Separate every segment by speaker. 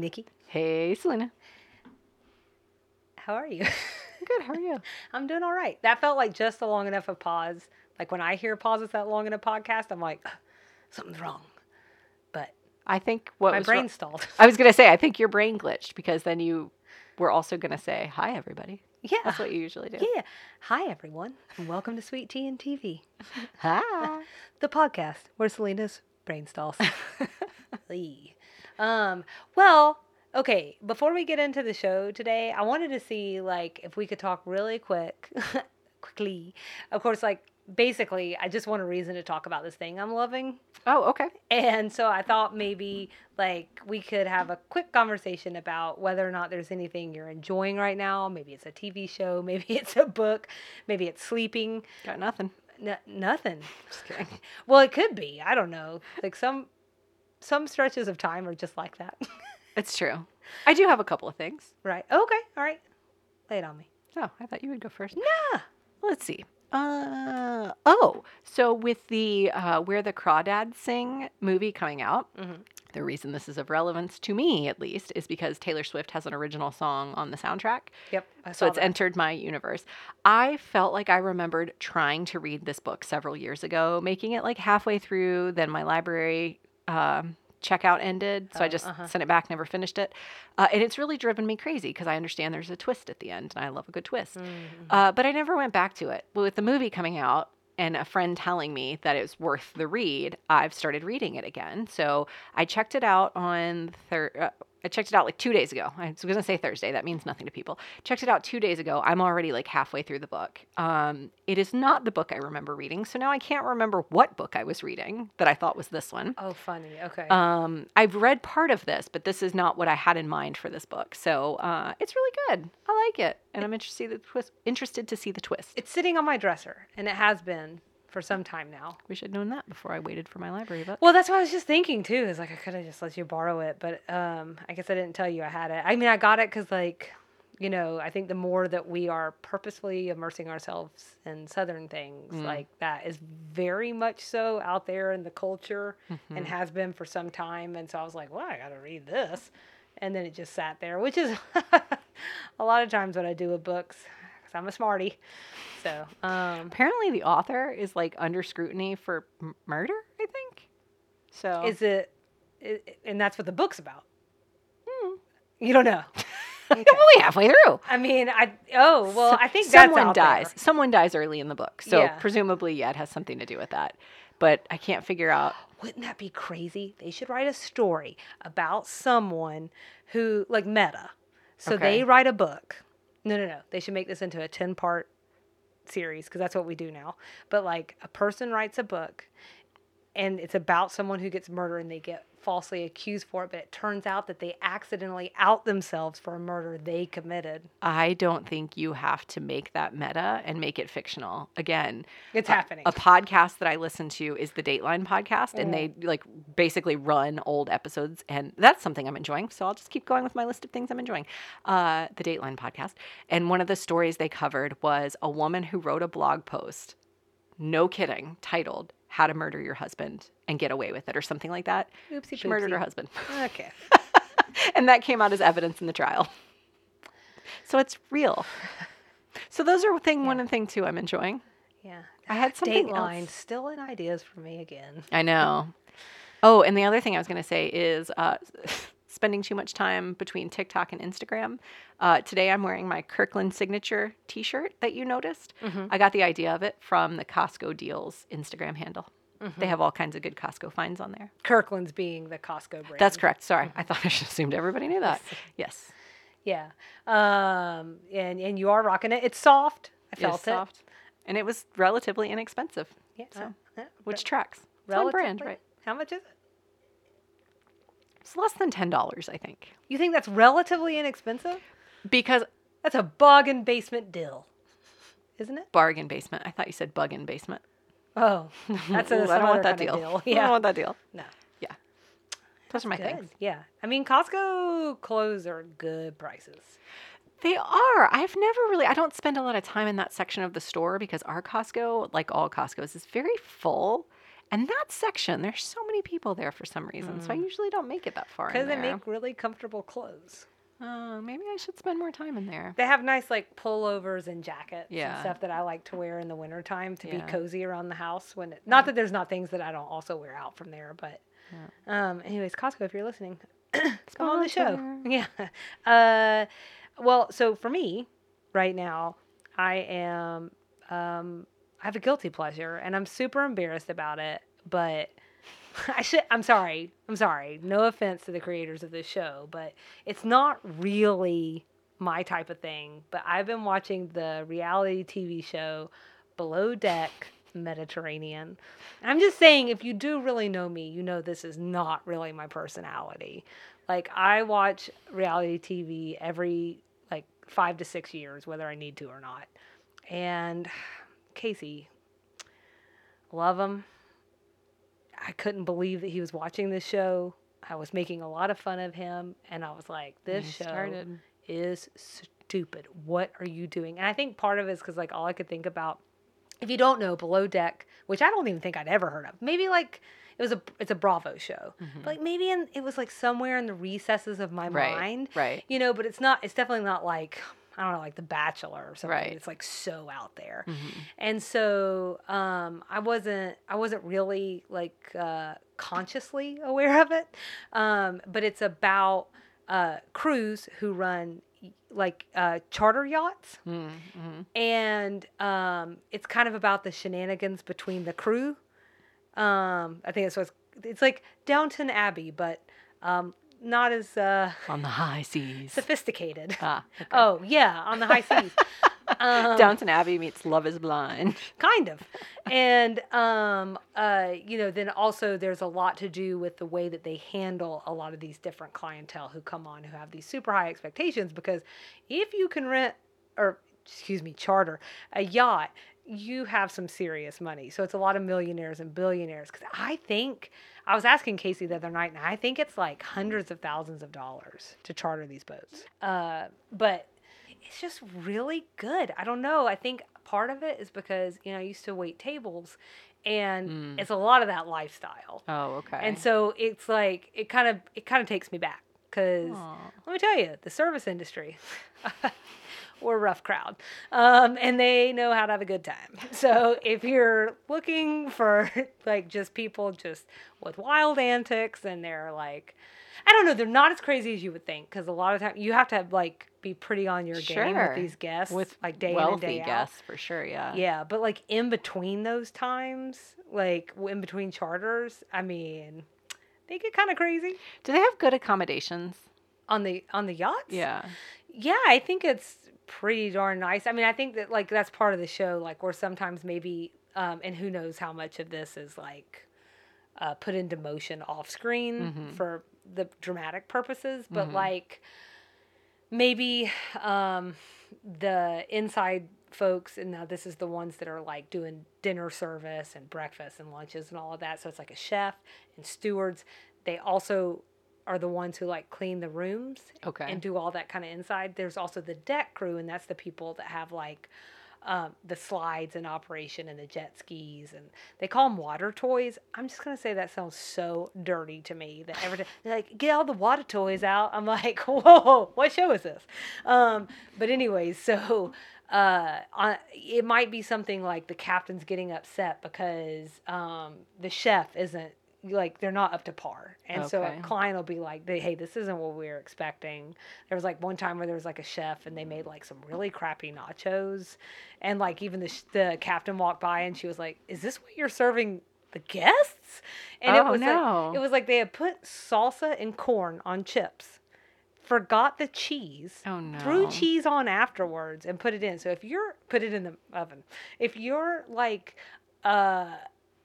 Speaker 1: Nikki.
Speaker 2: Hey, Selena.
Speaker 1: How are you?
Speaker 2: Good. How are you?
Speaker 1: I'm doing all right. That felt like just a long enough of pause. Like when I hear pauses that long in a podcast, I'm like, something's wrong. But
Speaker 2: I think what
Speaker 1: my
Speaker 2: was
Speaker 1: brain
Speaker 2: wrong-
Speaker 1: stalled.
Speaker 2: I was gonna say I think your brain glitched because then you were also gonna say hi everybody.
Speaker 1: yeah.
Speaker 2: That's what you usually do.
Speaker 1: Yeah. Hi, everyone, and welcome to Sweet Tea and TV,
Speaker 2: Hi.
Speaker 1: the podcast where Selena's brain stalls. Um, well, okay, before we get into the show today, I wanted to see like if we could talk really quick, quickly. Of course, like basically, I just want a reason to talk about this thing I'm loving.
Speaker 2: oh, okay.
Speaker 1: And so I thought maybe like we could have a quick conversation about whether or not there's anything you're enjoying right now. Maybe it's a TV show, maybe it's a book, maybe it's sleeping.
Speaker 2: Got nothing.
Speaker 1: N- nothing.
Speaker 2: Just kidding.
Speaker 1: Well, it could be. I don't know. Like some some stretches of time are just like that.
Speaker 2: It's true. I do have a couple of things.
Speaker 1: right. Okay. All right. Lay it on me.
Speaker 2: Oh, I thought you would go first.
Speaker 1: Yeah.
Speaker 2: Let's see. Uh oh. So with the uh, Where the Crawdads Sing movie coming out,
Speaker 1: Mhm.
Speaker 2: the reason this is of relevance to me, at least, is because Taylor Swift has an original song on the soundtrack.
Speaker 1: Yep. I
Speaker 2: so it's
Speaker 1: that.
Speaker 2: entered my universe. I felt like I remembered trying to read this book several years ago, making it like halfway through. Then my library um, checkout ended, so I
Speaker 1: Oh,
Speaker 2: just
Speaker 1: uh-huh.
Speaker 2: sent it back, never finished it. Uh, and it's really driven me crazy because I understand there's a twist at the end, and I love a good twist.
Speaker 1: Mhm.
Speaker 2: Uh, but I never went back to it. But with the movie coming out and a friend telling me that it was worth the read, I've started reading it again. So I checked it out on thir- uh, I checked it out like two days ago. I was going to say Thursday. That means nothing to people. Checked it out two days ago. I'm already like halfway through the book. Um, it is not the book I remember reading. So now I can't remember what book I was reading that I thought was this one.
Speaker 1: Oh, funny. Okay.
Speaker 2: Um, I've read part of this, but this is not what I had in mind for this book. So uh, it's really good. I like it, and I'm interested the twist. Interested to see the twist.
Speaker 1: it's sitting on my dresser, and it has been for some time now.
Speaker 2: We should have known that before I waited for my library book.
Speaker 1: Well, that's what I was just thinking too. Is like I could have just let you borrow it, but um, I guess I didn't tell you I had it. I mean, I got it because like, you know, I think the more that we are purposefully immersing ourselves in Southern things,
Speaker 2: Mm.
Speaker 1: like that is very much so out there in the culture
Speaker 2: Mm-hmm.
Speaker 1: and has been for some time. And so I was like, well, I got to read this, and then it just sat there, which is a lot of times what I do with books I'm a smarty. So, um,
Speaker 2: Apparently, the author is like under scrutiny for m- murder. I think. So
Speaker 1: Is it, i and that's what the book's about. You don't know.
Speaker 2: I'm only halfway through.
Speaker 1: I mean, I oh well, I think
Speaker 2: someone dies.
Speaker 1: there.
Speaker 2: Someone dies early in the book, so
Speaker 1: Yeah.
Speaker 2: presumably, yeah, it has something to do with that. But I can't figure out.
Speaker 1: Wouldn't that be crazy? They should write a story about someone who like meta. So
Speaker 2: Okay.
Speaker 1: they write a book. No, no, no. They should make this into a ten part series because that's what we do now. But like a person writes a book, and it's about someone who gets murdered and they get falsely accused for it, but it turns out that they accidentally out themselves for a murder they committed.
Speaker 2: I don't think you have to make that meta and make it fictional. Again,
Speaker 1: It's
Speaker 2: a-
Speaker 1: happening.
Speaker 2: A podcast that I listen to is the Dateline podcast, and they like basically run old episodes, and that's something I'm enjoying. So I'll just keep going with my list of things I'm enjoying. Uh, the Dateline podcast, and one of the stories they covered was a woman who wrote a blog post, no kidding, titled "How to Murder Your Husband and Get Away with It" or something like that.
Speaker 1: Oopsie
Speaker 2: She murdered her husband,
Speaker 1: Okay.
Speaker 2: and that came out as evidence in the trial. So it's real. So those are thing one and thing two I'm enjoying.
Speaker 1: Yeah.
Speaker 2: I had something
Speaker 1: Dateline
Speaker 2: else.
Speaker 1: still in ideas for me again.
Speaker 2: I know. Oh, and the other thing I was going to say is uh, spending too much time between TikTok and Instagram. Uh, today I'm wearing my Kirkland signature T-shirt that you noticed. I got the idea of it from the Costco Deals Instagram handle. They have all kinds of good Costco finds on there.
Speaker 1: Kirkland's being the Costco brand.
Speaker 2: That's correct. Sorry, I thought I just assumed everybody knew that. Yes,
Speaker 1: Yeah. Um and and you are rocking it. It's soft. I felt it.
Speaker 2: soft, and it was relatively inexpensive,
Speaker 1: Yeah.
Speaker 2: So,
Speaker 1: uh, uh,
Speaker 2: which tracks. It's on brand, right?
Speaker 1: How much is it?
Speaker 2: It's less than ten dollars, I think,
Speaker 1: You think that's relatively inexpensive?
Speaker 2: because
Speaker 1: That's a bargain basement deal. Isn't it?
Speaker 2: bargain basement. I thought you said bug in basement.
Speaker 1: Oh, that's a
Speaker 2: Ooh, I don't want that deal.
Speaker 1: deal.
Speaker 2: I don't want that deal.
Speaker 1: No.
Speaker 2: Yeah. Those are my
Speaker 1: Good.
Speaker 2: things.
Speaker 1: Yeah. I mean, Costco clothes are good prices.
Speaker 2: They are. I've never really, I don't spend a lot of time in that section of the store because our Costco, like all Costco's, is very full. And that section, there's so many people there for some reason. So I usually don't make it that far.
Speaker 1: Because they make really comfortable clothes.
Speaker 2: Oh, maybe I should spend more time in there.
Speaker 1: They have nice like pullovers and jackets and stuff that I like to wear in the wintertime to
Speaker 2: Yeah.
Speaker 1: be cozy around the house when it, not that there's not things that I don't also wear out from there, but um anyways, Costco if you're listening, come on the show. Yeah. Uh well, so for me right now, I am um I have a guilty pleasure and I'm super embarrassed about it, but I should I'm sorry. I'm sorry. No offense to the creators of this show, but it's not really my type of thing. But I've been watching the reality TV show Below Deck Mediterranean. I'm just saying if you do really know me, you know this is not really my personality. Like I watch reality TV every like 5 to 6 years whether I need to or not. And Casey love him. I couldn't believe that he was watching this show. I was making a lot of fun of him, and I was like, "This show
Speaker 2: started.
Speaker 1: is stupid. What are you doing?" And I think part of it is because like all I could think about, if you don't know, Below Deck, which I don't even think I'd ever heard of, maybe like it was a it's a Bravo show, but like maybe in it was like somewhere in the recesses of my
Speaker 2: Mm-hmm. Right.
Speaker 1: mind,
Speaker 2: Right.
Speaker 1: you know. But it's not. It's definitely not like I don't know, like The Bachelor or something.
Speaker 2: Right.
Speaker 1: It's like so out there.
Speaker 2: Mhm.
Speaker 1: And so um, I wasn't I wasn't really like uh, consciously aware of it, um, but it's about uh, crews who run like uh, charter yachts,
Speaker 2: Mm, mhm.
Speaker 1: and um, it's kind of about the shenanigans between the crew. Um, I think that's what's it's like Downton Abbey, but um, not as uh,
Speaker 2: On the high seas.
Speaker 1: sophisticated.
Speaker 2: ah, okay.
Speaker 1: Oh yeah, on the high seas. Um,
Speaker 2: Downton Abbey meets Love is Blind.
Speaker 1: kind of and um uh you know then also there's a lot to do with the way that they handle a lot of these different clientele who come on who have these super high expectations because if you can rent or excuse me charter a yacht you have some serious money so it's a lot of millionaires and billionaires because i think i was asking casey the other night and i think it's like hundreds of thousands of dollars to charter these boats uh, but it's just really good. I don't know. I think part of it is because, you know, I used to wait tables and
Speaker 2: Mm.
Speaker 1: it's a lot of that lifestyle.
Speaker 2: Oh, okay.
Speaker 1: And so it's like it kind of it kind of takes me back
Speaker 2: Aw.
Speaker 1: let me tell you, the service industry we're a rough crowd. Um, and they know how to have a good time. So if you're looking for like just people just with wild antics and they're like I don't know, they're not as crazy as you would think because a lot of times you have to have like be pretty on your game with these guests
Speaker 2: with
Speaker 1: like day in and day out.
Speaker 2: guests for sure. Yeah.
Speaker 1: Yeah, but like in between those times, like in between charters, I mean, they get kind of crazy
Speaker 2: Do they have good accommodations?
Speaker 1: on the on the yachts.
Speaker 2: Yeah.
Speaker 1: yeah, I think it's pretty darn nice. I mean, I think that like that's part of the show, like where sometimes maybe, um, and who knows how much of this is like uh, put into motion off screen
Speaker 2: Mhm.
Speaker 1: for the dramatic purposes, but
Speaker 2: Mhm.
Speaker 1: like maybe um, the inside folks, and now this is the ones that are like doing dinner service and breakfast and lunches and all of that. So it's like a chef and stewards. They also are the ones who like clean the rooms
Speaker 2: Okay.
Speaker 1: and do all that kind of inside. There's also the deck crew, and that's the people that have like um, the slides in operation and the jet skis, and they call them water toys. I'm just gonna say that sounds so dirty to me. That every time they're like, "Get all the water toys out," I'm like, "Whoa, what show is this?" Um, but anyways, so uh, on, it might be something like the captain's getting upset because um, the chef isn't like they're not up to par, and so a client will be like, "Hey, this isn't what we were expecting." There was like one time where there was like a chef, and they made like some really crappy nachos, and like even the sh- the captain walked by, and she was like, "Is this what you're serving?" The guests, and it
Speaker 2: Oh,
Speaker 1: was
Speaker 2: no.
Speaker 1: like it was like they had put salsa and corn on chips, forgot the cheese,
Speaker 2: Oh no.
Speaker 1: threw cheese on afterwards and put it in. So if you're put it in the oven, if you're like uh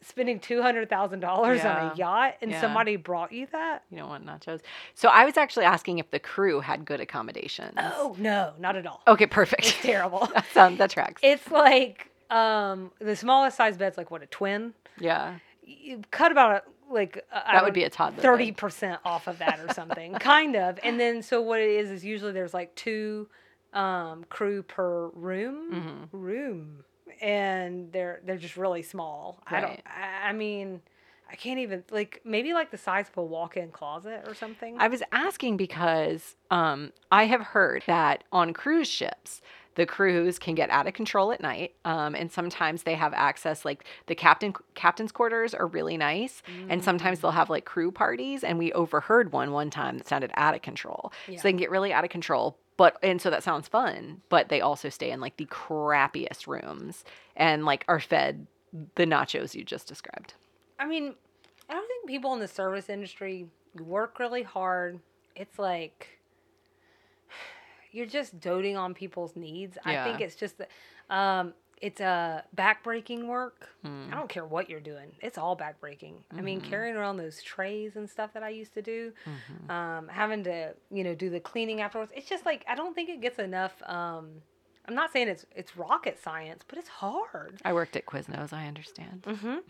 Speaker 1: spending two hundred thousand dollars on a yacht and
Speaker 2: Yeah.
Speaker 1: somebody brought you that,
Speaker 2: You don't want nachos. So I was actually asking if the crew had good accommodations.
Speaker 1: oh no, not at all.
Speaker 2: Okay, perfect.
Speaker 1: It's terrible.
Speaker 2: that sounds that tracks.
Speaker 1: it's like um the smallest size bed's like what a twin.
Speaker 2: yeah.
Speaker 1: You cut about a like uh,
Speaker 2: That would be a toddler.
Speaker 1: Thirty percent off of that or something, kind of. And then so what it is is usually there's like two um, crew per room,
Speaker 2: Mhm.
Speaker 1: room, and they're they're just really small. I don't. I, I mean, I can't even like maybe like the size of a walk-in closet or something.
Speaker 2: I was asking because um, I have heard that on cruise ships, the crews can get out of control at night, um, and sometimes they have access. Like the captain captain's quarters are really nice, and sometimes they'll have like crew parties. And we overheard one one time that sounded out of control,
Speaker 1: Yeah.
Speaker 2: so they can get really out of control. But and so that sounds fun. But they also stay in like the crappiest rooms and like are fed the nachos you just described.
Speaker 1: I mean, I don't think people in the service industry work really hard. It's like you're just doting on people's needs. I think it's just that um, it's a backbreaking work.
Speaker 2: Hmm.
Speaker 1: I don't care what you're doing; it's all backbreaking. I mean,
Speaker 2: Mm-hmm.
Speaker 1: carrying around those trays and stuff that I used to do,
Speaker 2: Mm-hmm.
Speaker 1: um, having to you know do the cleaning afterwards. It's just like I don't think it gets enough. Um, I'm not saying it's it's rocket science, but it's hard.
Speaker 2: I worked at Quiznos. I understand.
Speaker 1: Mm-hmm.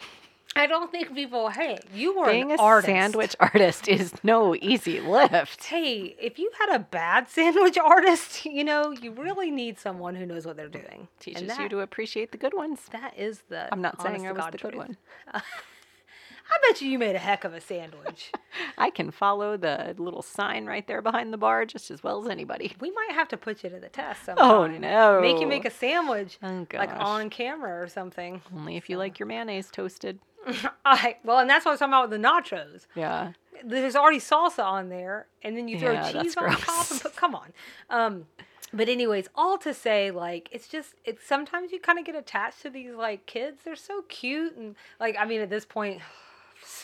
Speaker 1: I don't think people. Hey, you were
Speaker 2: Being
Speaker 1: an
Speaker 2: a
Speaker 1: artist.
Speaker 2: sandwich artist is no easy lift.
Speaker 1: Hey, if you had a bad sandwich artist, you know you really need someone who knows what they're doing.
Speaker 2: Teaches
Speaker 1: that,
Speaker 2: you to appreciate the good ones.
Speaker 1: That is the.
Speaker 2: I'm not saying I was the good one.
Speaker 1: I bet you you made a heck of a sandwich.
Speaker 2: I can follow the little sign right there behind the bar just as well as anybody.
Speaker 1: we might have to put you to the test sometime.
Speaker 2: Oh no!
Speaker 1: Make you make a sandwich,
Speaker 2: Oh
Speaker 1: like on camera or something.
Speaker 2: Only if you like your mayonnaise toasted.
Speaker 1: I well, and that's what I was talking about with the nachos.
Speaker 2: Yeah.
Speaker 1: there's already salsa on there, and then you throw
Speaker 2: Yeah,
Speaker 1: cheese on top and put. Come on. Um, but anyways, all to say, like it's just it's sometimes you kind of get attached to these like kids. They're so cute and like I mean at this point.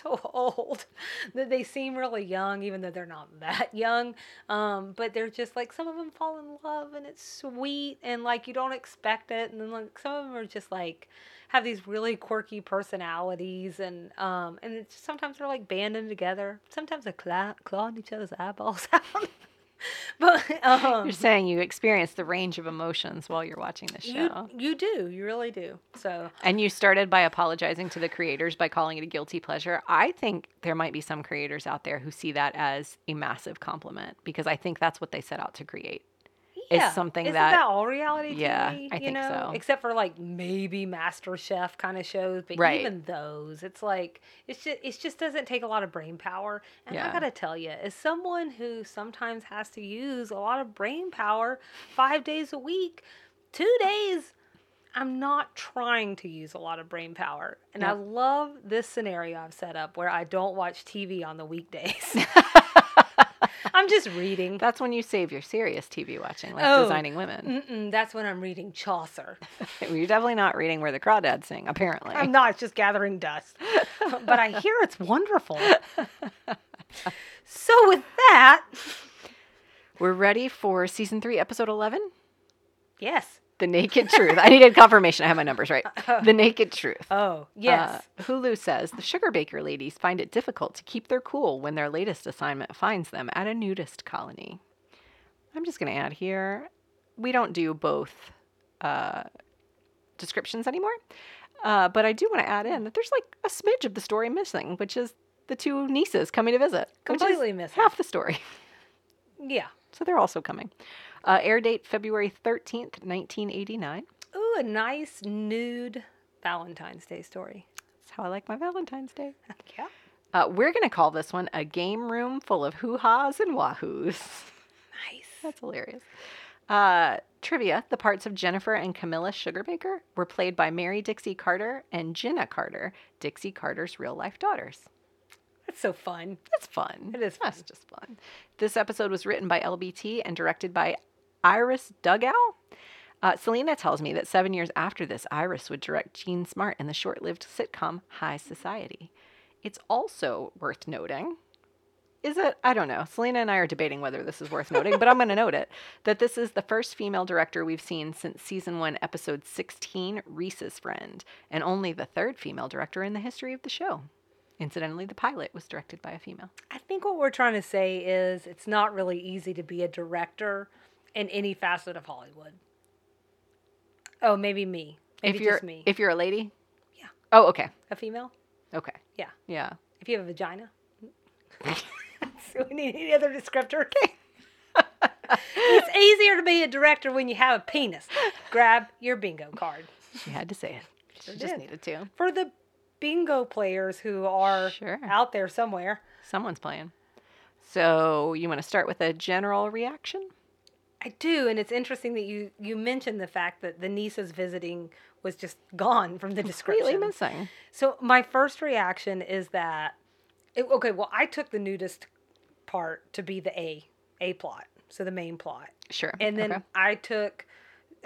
Speaker 1: So old that they seem really young, even though they're not that young. Um, but they're just like some of them fall in love, and it's sweet, and like you don't expect it. And then like some of them are just like have these really quirky personalities and um and sometimes they're like banding together sometimes they're claw- clawing each other's eyeballs out but um
Speaker 2: You're saying you experience the range of emotions while you're watching the
Speaker 1: you,
Speaker 2: show.
Speaker 1: you do you really do so
Speaker 2: And you started by apologizing to the creators by calling it a guilty pleasure. I think there might be some creators out there who see that as a massive compliment because I think that's what they set out to create. Is
Speaker 1: yeah
Speaker 2: something
Speaker 1: isn't
Speaker 2: that-
Speaker 1: that all reality TV,
Speaker 2: Yeah, I
Speaker 1: you
Speaker 2: think
Speaker 1: know?
Speaker 2: so.
Speaker 1: except for like maybe master chef kind of shows but
Speaker 2: Right.
Speaker 1: even those it's like it's just it just doesn't take a lot of brain power. And i gotta tell you as someone who sometimes has to use a lot of brain power five days a week two days i'm not trying to use a lot of brain power. And i love this scenario i've set up where i don't watch tv on the weekdays i'm just reading
Speaker 2: That's when you save your serious TV watching, like
Speaker 1: Oh.
Speaker 2: Designing Women.
Speaker 1: Mm-mm, that's when i'm reading chaucer
Speaker 2: You're definitely not reading Where the Crawdads Sing, apparently.
Speaker 1: I'm not. It's just gathering dust. but I hear it's wonderful. so with that,
Speaker 2: We're ready for season three, episode 11
Speaker 1: yes.
Speaker 2: The Naked Truth. I needed confirmation. I have my numbers right. The Naked Truth.
Speaker 1: Oh yes.
Speaker 2: Uh, Hulu says the sugar baker ladies find it difficult to keep their cool when their latest assignment finds them at a nudist colony. I'm just going to add here we don't do both uh, descriptions anymore. Uh, but I do want to add in that there's like a smidge of the story missing, which is the two nieces coming to visit.
Speaker 1: Completely missing.
Speaker 2: Half the story.
Speaker 1: yeah.
Speaker 2: So they're also coming. Uh, air date February 13th, 1989.
Speaker 1: Ooh, a nice nude Valentine's Day story.
Speaker 2: That's how I like my Valentine's Day.
Speaker 1: Yeah.
Speaker 2: Uh, we're going to call this one a game room full of hoo ha's and wahoos.
Speaker 1: Nice.
Speaker 2: That's hilarious. Uh, trivia the parts of Jennifer and Camilla Sugarbaker were played by Mary Dixie Carter and Ginna Carter, Dixie Carter's real life daughters.
Speaker 1: That's so fun.
Speaker 2: That's fun.
Speaker 1: It is
Speaker 2: That's just fun. This episode was written by LBT and directed by Iris Dugow. Uh, Selena tells me that seven years after this, Iris would direct Jean Smart in the short lived sitcom High Society. It's also worth noting. Is it? I don't know. Selena and I are debating whether this is worth noting, but I'm going to note it that this is the first female director we've seen since season one, episode 16, Reese's Friend, and only the third female director in the history of the show. Incidentally, the pilot was directed by a female.
Speaker 1: I think what we're trying to say is it's not really easy to be a director in any facet of Hollywood. Oh, maybe me. Maybe
Speaker 2: if you're
Speaker 1: just me.
Speaker 2: if you're a lady,
Speaker 1: Yeah.
Speaker 2: Oh, okay,
Speaker 1: a female?
Speaker 2: okay,
Speaker 1: Yeah.
Speaker 2: yeah.
Speaker 1: If you have a vagina. so we need any other descriptor? it's easier to be a director when you have a penis. Grab your bingo card.
Speaker 2: She had to say it. She
Speaker 1: Sure
Speaker 2: just
Speaker 1: did.
Speaker 2: needed to.
Speaker 1: For the bingo players who are
Speaker 2: Sure.
Speaker 1: out there somewhere.
Speaker 2: Someone's playing. So you want to start with a general reaction?
Speaker 1: I do, and it's interesting that you you mentioned the fact that the niece's visiting was just gone from the description.
Speaker 2: Completely missing.
Speaker 1: So my first reaction is that, it, okay, well, I took the nudist part to be the A A plot, so the main plot,
Speaker 2: Sure.
Speaker 1: and then
Speaker 2: Okay.
Speaker 1: I took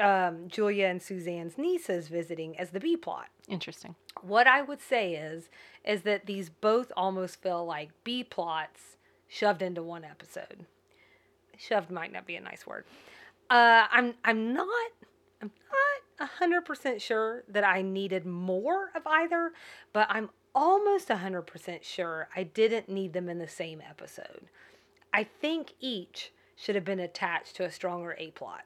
Speaker 1: um, Julia and Suzanne's nieces visiting as the B plot.
Speaker 2: Interesting.
Speaker 1: What I would say is, is that these both almost feel like B plots shoved into one episode. Shoved might not be a nice word. Uh, I'm I'm not I'm not hundred percent sure that I needed more of either, but I'm almost hundred percent sure I didn't need them in the same episode. I think each should have been attached to a stronger A plot.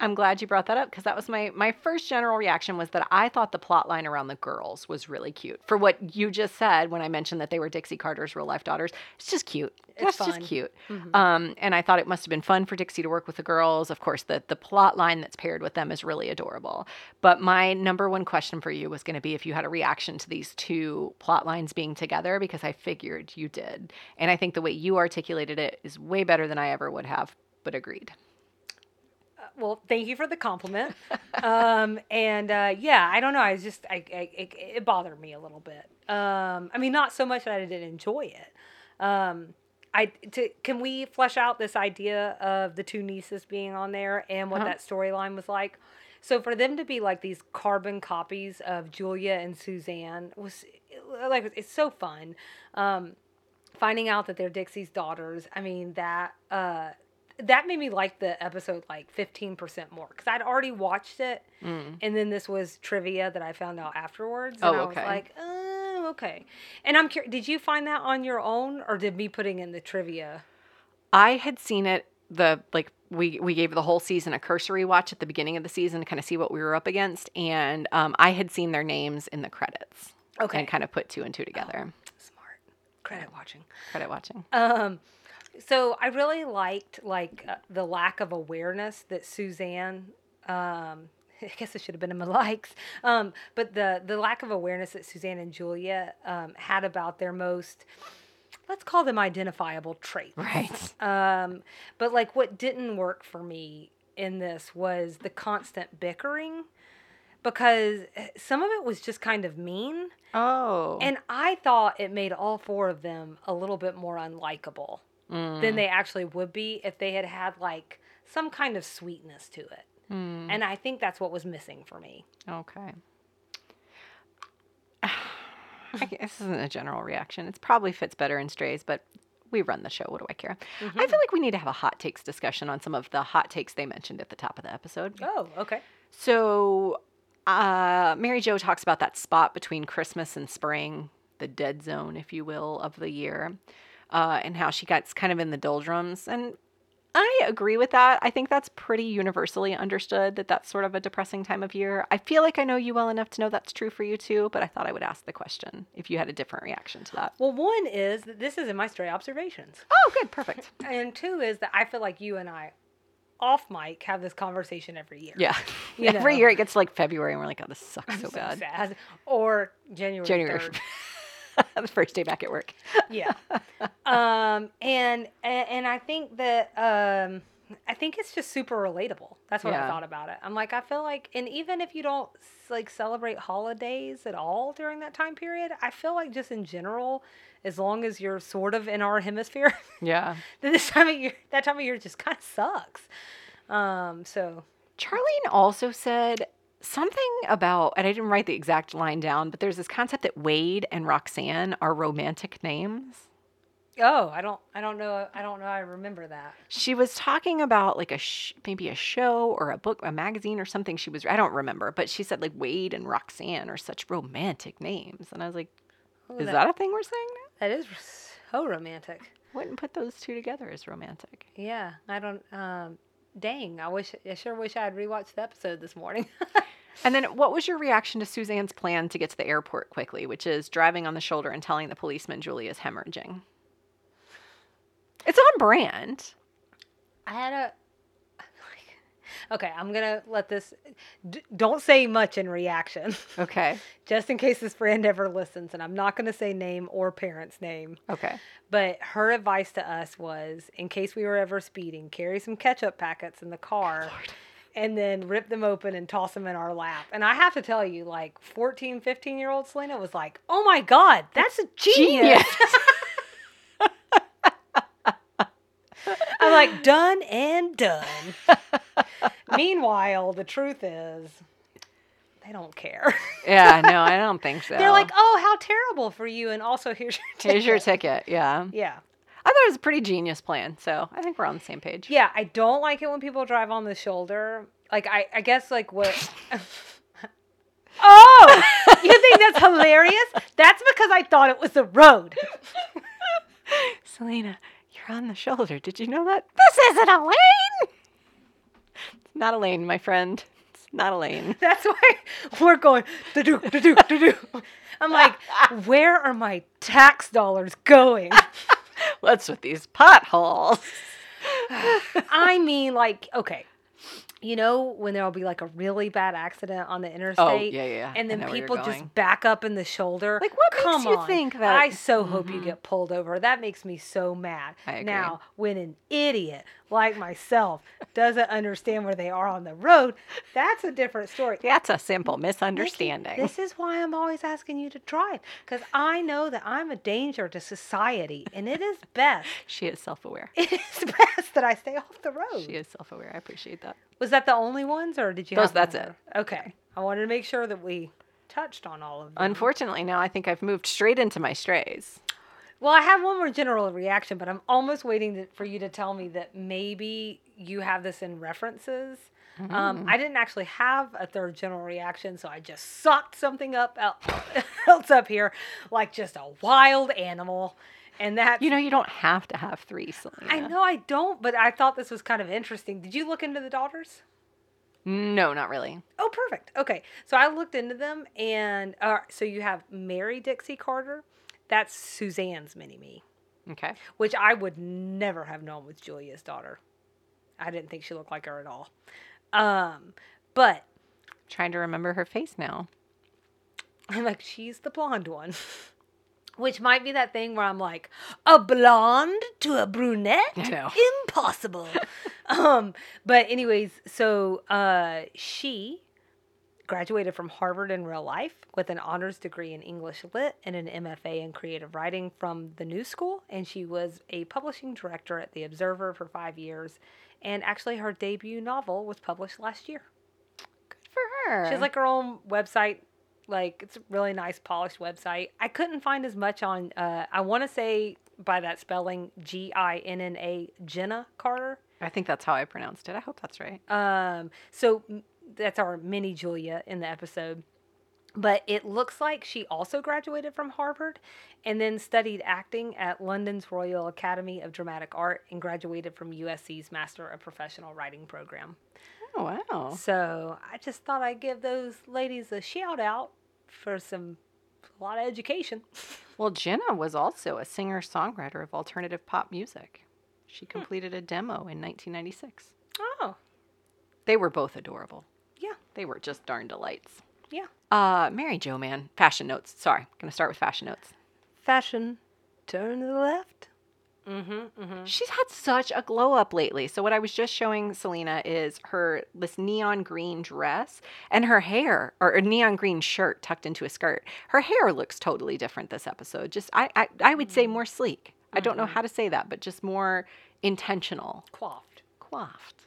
Speaker 2: I'm glad you brought that up because that was my my first general reaction was that I thought the plot line around the girls was really cute. For what you just said when I mentioned that they were Dixie Carter's real life daughters, it's just cute.
Speaker 1: It's
Speaker 2: That's
Speaker 1: fun.
Speaker 2: just cute. Um, and I thought it must have been fun for Dixie to work with the girls. Of course, the the plot line that's paired with them is really adorable. But my number one question for you was going to be if you had a reaction to these two plot lines being together because I figured you did, and I think the way you articulated it is way better than I ever would have. But agreed.
Speaker 1: Well, thank you for the compliment. um, and uh, yeah, I don't know. I just, I, I it, it bothered me a little bit. Um, I mean, not so much that I didn't enjoy it. Um, I to, can we flesh out this idea of the two nieces being on there and what
Speaker 2: Uh-huh.
Speaker 1: that storyline was like? So for them to be like these carbon copies of Julia and Suzanne was like it's so fun. Um, finding out that they're Dixie's daughters. I mean that uh, that made me like the episode like fifteen percent more because I'd already watched it,
Speaker 2: Mm.
Speaker 1: and then this was trivia that I found out afterwards, and
Speaker 2: Oh,
Speaker 1: I was like, oh, okay. And I'm curious, did you find that on your own, or did me putting in the trivia?
Speaker 2: I had seen it the like we we gave the whole season a cursory watch at the beginning of the season to kind of see what we were up against, and um, I had seen their names in the credits.
Speaker 1: Okay.
Speaker 2: and kind of put two and two together.
Speaker 1: Smart. Credit watching.
Speaker 2: Credit watching.
Speaker 1: Um, so I really liked like uh, the lack of awareness that Suzanne. Um, I guess it should have been in my likes. Um, but the the lack of awareness that Suzanne and Julia um, had about their most, let's call them identifiable traits.
Speaker 2: Right.
Speaker 1: Um, but like what didn't work for me in this was the constant bickering because eh, some of it was just kind of mean.
Speaker 2: Oh.
Speaker 1: And I thought it made all four of them a little bit more unlikable
Speaker 2: Mm.
Speaker 1: than they actually would be if they had had like some kind of sweetness to it.
Speaker 2: Mm.
Speaker 1: And I think that's what was missing for me.
Speaker 2: Okay. I guess this isn't a general reaction. It probably fits better in strays, but we run the show. What do I care? I feel like we need to have a hot takes discussion on some of the hot takes they mentioned at the top of the episode.
Speaker 1: Oh, okay.
Speaker 2: So, uh, Mary Jo talks about that spot between Christmas and spring, the dead zone, if you will, of the year, uh, and how she gets kind of in the doldrums. And I agree with that. I think that's pretty universally understood that that's sort of a depressing time of year. I feel like I know you well enough to know that's true for you too, but I thought I would ask the question if you had a different reaction to that.
Speaker 1: Well, one is that this is in my stray observations.
Speaker 2: Oh, good, perfect.
Speaker 1: And two is that I feel like you and I, off mic, have this conversation every year.
Speaker 2: Yeah. Every
Speaker 1: know.
Speaker 2: year it gets like February and we're like, oh, this sucks so
Speaker 1: So
Speaker 2: bad.
Speaker 1: sad. Or January.
Speaker 2: January.
Speaker 1: 3rd.
Speaker 2: the first day back at work.
Speaker 1: yeah um and and and i think that um i think it's just super relatable that's what
Speaker 2: Yeah.
Speaker 1: i thought about it i'm like i feel like and even if you don't like celebrate holidays at all during that time period i feel like just in general as long as you're sort of in our hemisphere
Speaker 2: Yeah.
Speaker 1: then this time of year that time of year just kind of sucks um so
Speaker 2: Charlene also said something about, and I didn't write the exact line down, but there's this concept that Wade and Roxanne are romantic names.
Speaker 1: oh i don't i don't know i don't know i remember that
Speaker 2: She was talking about like a sh- maybe a show or a book, a magazine or something. She was I don't remember, but she said like Wade and Roxanne are such romantic names, and I was like,
Speaker 1: Oh,
Speaker 2: is
Speaker 1: that-
Speaker 2: that a thing we're saying now?
Speaker 1: that is so romantic
Speaker 2: Wouldn't put those two together as romantic.
Speaker 1: Yeah, I don't. Um, dang, I wish. I sure wish I had rewatched the episode this morning.
Speaker 2: And then, what was your reaction to Suzanne's plan to get to the airport quickly, which is driving on the shoulder and telling the policeman Julia's hemorrhaging? It's on brand.
Speaker 1: I had a. Okay, I'm gonna let this. D- don't say much in reaction,
Speaker 2: Okay.
Speaker 1: just in case this friend ever listens. And I'm not gonna say name or parent's name.
Speaker 2: Okay.
Speaker 1: But her advice to us was, in case we were ever speeding, carry some ketchup packets in the car. Oh, and then rip them open and toss them in our lap. And I have to tell you, like 14, 15 year old Selena was like, oh my God, that's a genius. I'm like, done and done. Meanwhile, the truth is, they don't care.
Speaker 2: yeah, no, I don't think so.
Speaker 1: They're like, oh, how terrible for you. And also, here's your ticket.
Speaker 2: here's your ticket. Yeah.
Speaker 1: Yeah.
Speaker 2: I thought it was a pretty genius plan. So I think we're on the same page.
Speaker 1: Yeah, I don't like it when people drive on the shoulder. Like, I, I guess, like, what. oh! You think that's hilarious? That's because I thought it was the road.
Speaker 2: Selena, you're on the shoulder. Did you know that? This isn't a lane. Not a lane, my friend. It's not a lane.
Speaker 1: That's why we're going to do to do to do. I'm like, where are my tax dollars going?
Speaker 2: What's with these potholes?
Speaker 1: I mean, like, okay, you know when there'll be like a really bad accident on the interstate,
Speaker 2: Oh, yeah, yeah,
Speaker 1: and then
Speaker 2: know where you're
Speaker 1: people just back up in the shoulder.
Speaker 2: Like, what makes you
Speaker 1: on.
Speaker 2: think that-
Speaker 1: I so hope you
Speaker 2: Mhm.
Speaker 1: get pulled over. That makes me so mad.
Speaker 2: I agree.
Speaker 1: Now, when an idiot like myself doesn't understand where they are on the road, that's a different story.
Speaker 2: That's a simple
Speaker 1: Nikki,
Speaker 2: misunderstanding.
Speaker 1: This is why I'm always asking you to drive because I know that I'm a danger to society, and it is best.
Speaker 2: She is self aware.
Speaker 1: It is best that I stay off the road.
Speaker 2: She is self aware. I appreciate that.
Speaker 1: Was that the only ones, or did you?
Speaker 2: Those- that's
Speaker 1: it. Okay, I wanted to make sure that we touched on all of them.
Speaker 2: Unfortunately, now I think I've moved straight into my strays.
Speaker 1: Well, I have one more general reaction, but I'm almost waiting to, for you to tell me that maybe you have this in references.
Speaker 2: Mm.
Speaker 1: Um, I didn't actually have a third general reaction, so I just sucked something up el- else up here, like just a wild animal, and that
Speaker 2: You know, you don't have to have three, Selena.
Speaker 1: I know I don't, but I thought this was kind of interesting. Did you look into the daughters?
Speaker 2: No, not really.
Speaker 1: Oh, perfect. Okay, so I looked into them, and uh, so you have Mary Dixie Carter. That's Suzanne's mini me,
Speaker 2: Okay.
Speaker 1: which I would never have known was Julia's daughter. I didn't think she looked like her at all. Um, but
Speaker 2: Trying to remember her face now.
Speaker 1: I'm like, she's the blonde one. Which might be that thing where I'm like, a blonde to a brunette?
Speaker 2: Know.
Speaker 1: Impossible. um, but anyways, so uh she graduated from Harvard in real life with an honors degree in English Lit and an MFA in creative writing from the New School. And she was a publishing director at The Observer for five years. And actually, her debut novel was published last year.
Speaker 2: Good for her.
Speaker 1: She has like her own website. Like it's a really nice, polished website. I couldn't find as much on. Uh, I want to say by that spelling, G I N N A, Ginna Carter.
Speaker 2: I think that's how I pronounced it. I hope that's right.
Speaker 1: Um, so that's our mini Julia in the episode. But it looks like she also graduated from Harvard and then studied acting at London's Royal Academy of Dramatic Art and graduated from USC's Master of Professional Writing program.
Speaker 2: Oh, wow.
Speaker 1: So I just thought I'd give those ladies a shout out for some a lot of education.
Speaker 2: Well, Ginna was also a singer songwriter of alternative pop music. She hmm. completed a demo in 1996.
Speaker 1: Oh,
Speaker 2: They were both adorable. They were just darn delights.
Speaker 1: yeah.
Speaker 2: Uh, Mary Jo, man. Fashion notes. Sorry. Gonna start with fashion notes.
Speaker 1: Fashion, turn to the left. Mm-hmm. Mm-hmm.
Speaker 2: She's had such a glow up lately. So what I was just showing Selena is her this neon green dress and her hair or a neon green shirt tucked into a skirt. Her hair looks totally different this episode. Just I I, I would say more sleek. I don't know how to say that, but just more intentional.
Speaker 1: Coiffed.
Speaker 2: Coiffed.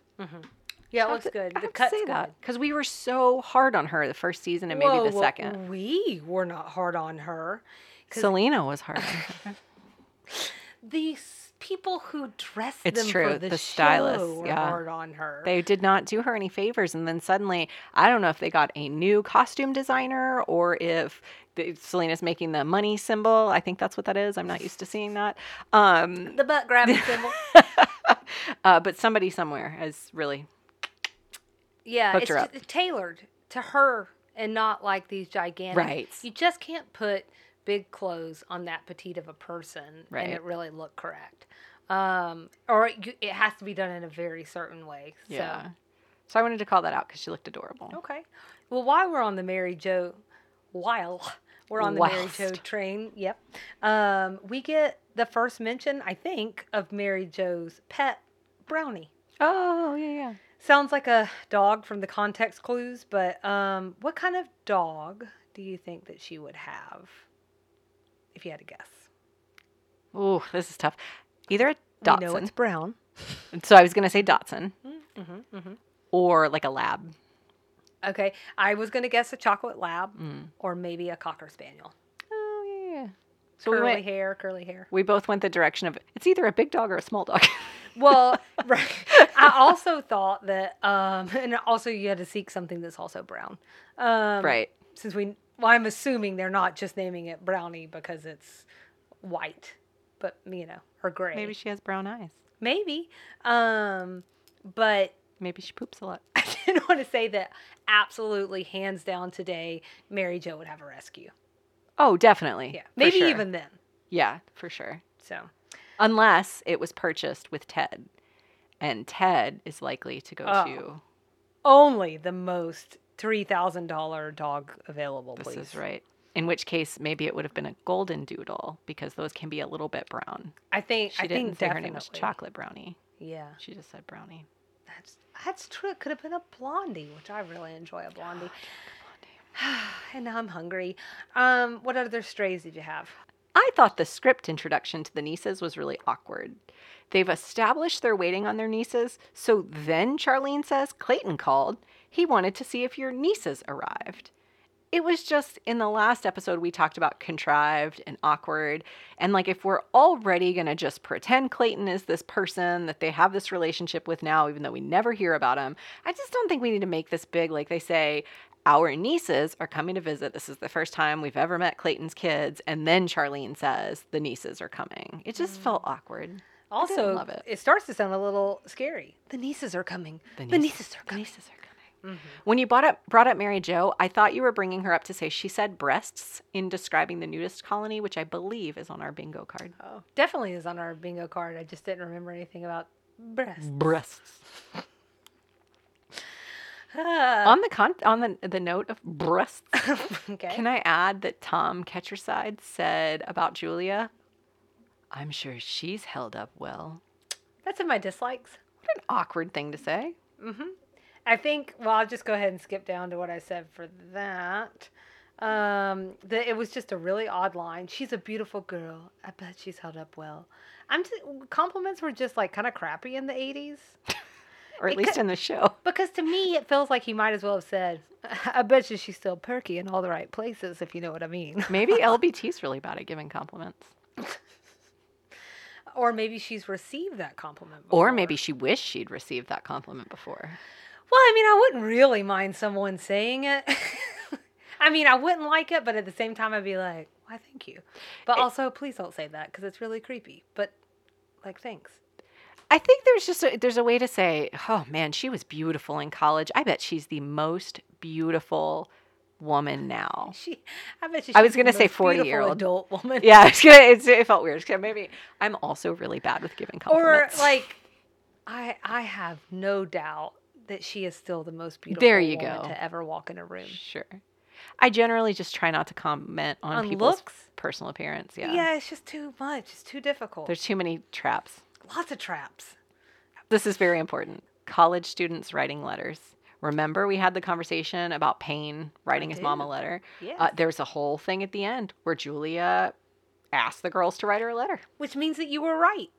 Speaker 1: Yeah, it looks
Speaker 2: to-
Speaker 1: good. The cut's
Speaker 2: say
Speaker 1: good.
Speaker 2: that because we were so hard on her the first season and maybe
Speaker 1: Whoa,
Speaker 2: the
Speaker 1: well,
Speaker 2: second.
Speaker 1: We were not hard on her.
Speaker 2: Selena was hard. on.
Speaker 1: These people who dress
Speaker 2: It's
Speaker 1: them
Speaker 2: true,
Speaker 1: for the,
Speaker 2: the stylists, yeah.
Speaker 1: hard on her.
Speaker 2: They did not do her any favors. And then suddenly, I don't know if they got a new costume designer or if the, Selena's making the money symbol. I think that's what that is. I'm not used to seeing that. Um,
Speaker 1: the butt grabbing symbol.
Speaker 2: uh, but somebody somewhere has really.
Speaker 1: Yeah,
Speaker 2: Hooked
Speaker 1: it's
Speaker 2: her up.
Speaker 1: t- tailored to her and not like these gigantic.
Speaker 2: Right.
Speaker 1: You just can't put big clothes on that petite of a person
Speaker 2: Right.
Speaker 1: and it really look correct. Um, or you, it has to be done in a very certain way. So,
Speaker 2: Yeah. So I wanted to call that out because she looked adorable.
Speaker 1: Okay. Well, while we're on the Mary Jo, while we're on the Mary. Jo train, yep, um, we get the first mention, I think, of Mary Jo's pet, Brownie.
Speaker 2: Oh yeah, yeah.
Speaker 1: Sounds like a dog from the context clues, but um, what kind of dog do you think that she would have, if you had to guess?
Speaker 2: Ooh, this is tough. Either a
Speaker 1: We know it's brown.
Speaker 2: So I was gonna say Dotson
Speaker 1: Mm-hmm, mm-hmm.
Speaker 2: or like a lab.
Speaker 1: Okay, I was gonna guess a chocolate lab
Speaker 2: Mm.
Speaker 1: or maybe a cocker spaniel.
Speaker 2: Oh yeah. yeah. So we
Speaker 1: curly
Speaker 2: went.
Speaker 1: hair, curly hair.
Speaker 2: We both went the direction of it's either a big dog or a small dog.
Speaker 1: Well, right. I also thought that, um, and also you had to seek something that's also brown. Um,
Speaker 2: right.
Speaker 1: Since we, well, I'm assuming they're not just naming it brownie because it's white, but you know, or gray.
Speaker 2: Maybe she has brown eyes.
Speaker 1: Maybe. Um, but
Speaker 2: Maybe she poops a lot.
Speaker 1: I didn't want to say that absolutely hands down today, Mary Jo would have a rescue.
Speaker 2: Oh, definitely.
Speaker 1: Yeah. Maybe
Speaker 2: sure.
Speaker 1: even then.
Speaker 2: Yeah, for sure.
Speaker 1: So,
Speaker 2: Unless it was purchased with Ted, and Ted is likely to go
Speaker 1: Oh.
Speaker 2: to.
Speaker 1: only the most $3,000 dog available,
Speaker 2: This
Speaker 1: please.
Speaker 2: is right. In which case, maybe it would have been a golden doodle because those can be a little bit brown.
Speaker 1: I think,
Speaker 2: She
Speaker 1: I
Speaker 2: didn't
Speaker 1: think
Speaker 2: say
Speaker 1: definitely.
Speaker 2: her name was Chocolate Brownie.
Speaker 1: Yeah.
Speaker 2: She just said Brownie.
Speaker 1: That's that's true. It could have been a blondie, which I really enjoy a blondie. and now I'm hungry. Um, what other strays did you have?
Speaker 2: I thought the script introduction to the nieces was really awkward. They've established they're waiting on their nieces, so then Charlene says Clayton called. He wanted to see if your nieces arrived. It was just in the last episode we talked about contrived and awkward. And like, if we're already going to just pretend Clayton is this person that they have this relationship with now, even though we never hear about him, I just don't think we need to make this big. Like they say, our nieces are coming to visit. This is the first time we've ever met Clayton's kids. And then Charlene says the nieces are coming. It just mm. felt awkward.
Speaker 1: Also,
Speaker 2: love it.
Speaker 1: starts to sound a little scary. The nieces are coming. The, nieces, are coming.
Speaker 2: The nieces are coming. When you brought up brought up Mary Jo, I thought you were bringing her up to say she said breasts in describing the nudist colony, which I believe is on our bingo card.
Speaker 1: Oh, definitely is on our bingo card. I just didn't remember anything about breasts.
Speaker 2: Breasts. On the con- on the the note of breasts,
Speaker 1: okay.
Speaker 2: can I add that Tom Ketcherside said about Julia? I'm sure she's held up well.
Speaker 1: That's in my dislikes.
Speaker 2: What an awkward thing to say.
Speaker 1: I think. Well, I'll just go ahead and skip down to what I said for that. Um, the, it was just a really odd line. She's a beautiful girl. I bet she's held up well. I'm just, compliments were just like kind of crappy in the '80s
Speaker 2: Or at least in the show.
Speaker 1: because to me it feels like he might as well have said, "I bet you she's still perky in all the right places," if you know what I mean.
Speaker 2: Maybe LBT's really bad at giving compliments.
Speaker 1: or maybe she's received that compliment.
Speaker 2: Or maybe she wished she'd received that compliment before.
Speaker 1: Well, I mean, I wouldn't really mind someone saying it. I mean, I wouldn't like it, but at the same time, I'd be like, why, thank you. But
Speaker 2: It-
Speaker 1: also, please don't say that because it's really creepy. But, like, thanks.
Speaker 2: I think there's just a, there's a way to say, oh man, she was beautiful in college. I bet she's the most beautiful woman now.
Speaker 1: She, I bet.
Speaker 2: I was gonna say 40-year-old.
Speaker 1: adult woman.
Speaker 2: Yeah, it's gonna, it's, it felt weird. Maybe I'm also really bad with giving
Speaker 1: Or like, I, I have no doubt that she is still the most beautiful.
Speaker 2: There you
Speaker 1: woman
Speaker 2: go.
Speaker 1: To ever walk in a room.
Speaker 2: sure. I generally just try not to comment on,
Speaker 1: On
Speaker 2: people's
Speaker 1: looks?
Speaker 2: personal appearance. Yeah.
Speaker 1: Yeah. it's just too much. It's too difficult.
Speaker 2: There's too many traps.
Speaker 1: Lots of traps.
Speaker 2: This is very important. College students writing letters. Remember, we had the conversation about Payne writing his mom a letter.
Speaker 1: Yes.
Speaker 2: Uh, there's a whole thing at the end where Julia asked the girls to write her a letter.
Speaker 1: Which means that you were right.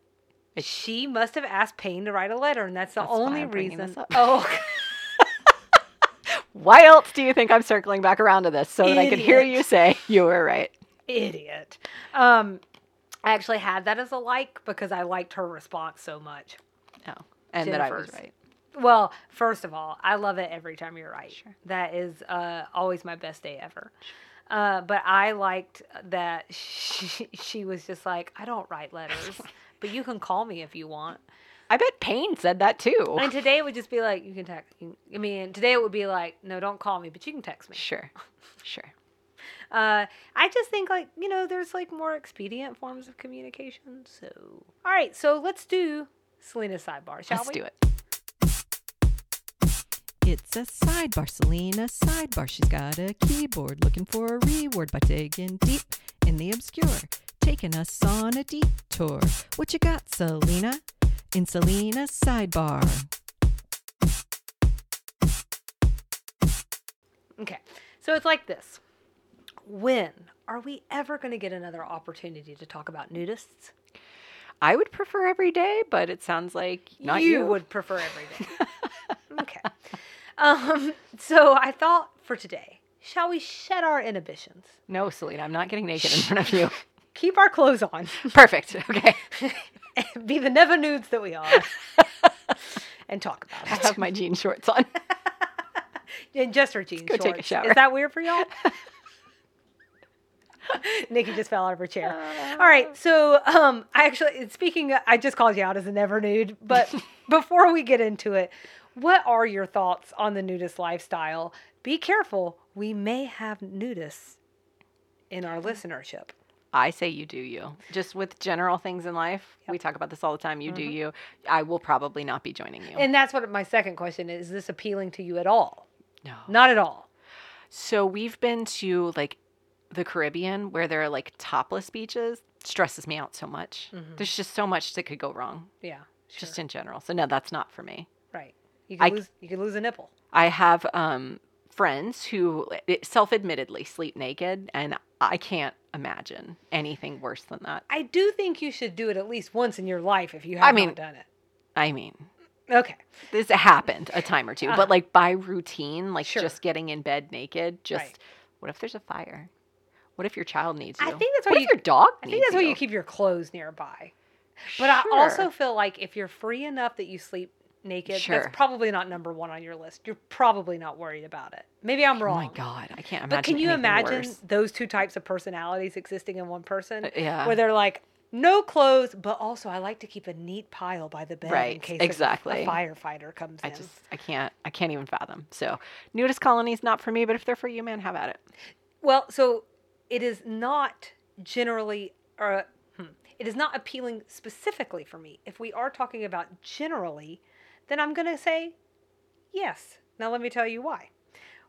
Speaker 2: It's-
Speaker 1: She must have asked Payne to write a letter, and that's the
Speaker 2: That's
Speaker 1: only reason. Oh,
Speaker 2: Why else do you think I'm circling back around to this so that I could hear you say you were right?
Speaker 1: idiot. Um, I actually had that as a like because I liked her response so much.
Speaker 2: Oh, and that I was
Speaker 1: Jennifer's.
Speaker 2: right.
Speaker 1: Well, first of all, I love it every time you're right.
Speaker 2: Sure.
Speaker 1: That is uh, always my best day ever. Uh, but I liked that she, she was just like, I don't write letters, but you can call me if you want.
Speaker 2: I bet Payne said that too.
Speaker 1: And today it would just be like, you can text. I mean, today it would be like, no, don't call me, but you can text me.
Speaker 2: Sure, sure.
Speaker 1: Uh, I just think like you know, there's like more expedient forms of communication. So, all right, so let's do Selena's sidebar, shall
Speaker 2: Let's
Speaker 1: we?
Speaker 2: do it.
Speaker 3: It's a sidebar, Selena sidebar. She's got a keyboard looking for a reward by digging deep in the obscure, taking us on a detour. What you got, Selena? In Selena's sidebar.
Speaker 1: Okay. So it's like this. When are we ever going to get another opportunity to talk about nudists?
Speaker 2: I would prefer every day, but it sounds like not you.
Speaker 1: would prefer every day. okay. Um, so I thought for today, shall we shed our inhibitions?
Speaker 2: No, Selena, I'm not getting naked in front of you.
Speaker 1: Keep our clothes on.
Speaker 2: Perfect. Okay.
Speaker 1: Be the never nudes that we are. and talk about it.
Speaker 2: I have my jean shorts on.
Speaker 1: And just her jeans
Speaker 2: go take a shower.
Speaker 1: Is that weird for y'all? Nikki just fell out of her chair. All right, so um, I actually speaking. I just called you out as a never nude, but before we get into it, what are your thoughts on the nudist lifestyle? Be careful, we may have nudists in our listenership.
Speaker 2: I say you do you. Just with general things in life, we talk about this all the time. You do you. I will probably not be joining you.
Speaker 1: And that's what my second question is: Is this appealing to you at all?
Speaker 2: no.
Speaker 1: Not at all.
Speaker 2: So we've been to like the Caribbean where there are like topless beaches. Stresses me out so much. There's just so much that could go wrong,
Speaker 1: Yeah, sure.
Speaker 2: just in general. So no, that's not for me.
Speaker 1: right. You could
Speaker 2: I-
Speaker 1: lose. You could lose a nipple.
Speaker 2: I have um, friends who self admittedly sleep naked, and I can't imagine anything worse than that.
Speaker 1: I do think you should do it at least once in your life if you
Speaker 2: I
Speaker 1: have
Speaker 2: mean-
Speaker 1: done it.
Speaker 2: I mean,
Speaker 1: Okay.
Speaker 2: this happened a time or 2
Speaker 1: Uh-huh.
Speaker 2: but like by routine, like
Speaker 1: Sure.
Speaker 2: just getting in bed naked, just
Speaker 1: Right.
Speaker 2: what if there's a fire? What if your child needs you?
Speaker 1: I think that's
Speaker 2: what
Speaker 1: why
Speaker 2: if
Speaker 1: you-
Speaker 2: your dog
Speaker 1: I
Speaker 2: needs
Speaker 1: think that's why
Speaker 2: you.
Speaker 1: keep your clothes nearby. But I also feel like if you're free enough that you sleep naked,
Speaker 2: Sure.
Speaker 1: that's probably not number one on your list. You're probably not worried about it. Maybe I'm wrong.
Speaker 2: Oh
Speaker 1: wrong.
Speaker 2: my god, I can't imagine.
Speaker 1: But can you
Speaker 2: anything
Speaker 1: imagine
Speaker 2: worse.
Speaker 1: those two types of personalities existing in one person?
Speaker 2: Uh, yeah.
Speaker 1: Where they're like, no clothes, but also I like to keep a neat pile by the bed in
Speaker 2: Right,
Speaker 1: case a-
Speaker 2: exactly.
Speaker 1: a, firefighter comes in.
Speaker 2: I
Speaker 1: in.
Speaker 2: just I can't I can't even fathom. So nudist colonies not for me, but if they're for you, man, have at it.
Speaker 1: Well, so it is not generally, or hmm, it is not appealing specifically for me. If we are talking about generally, then I'm going to say yes. Now, let me tell you why.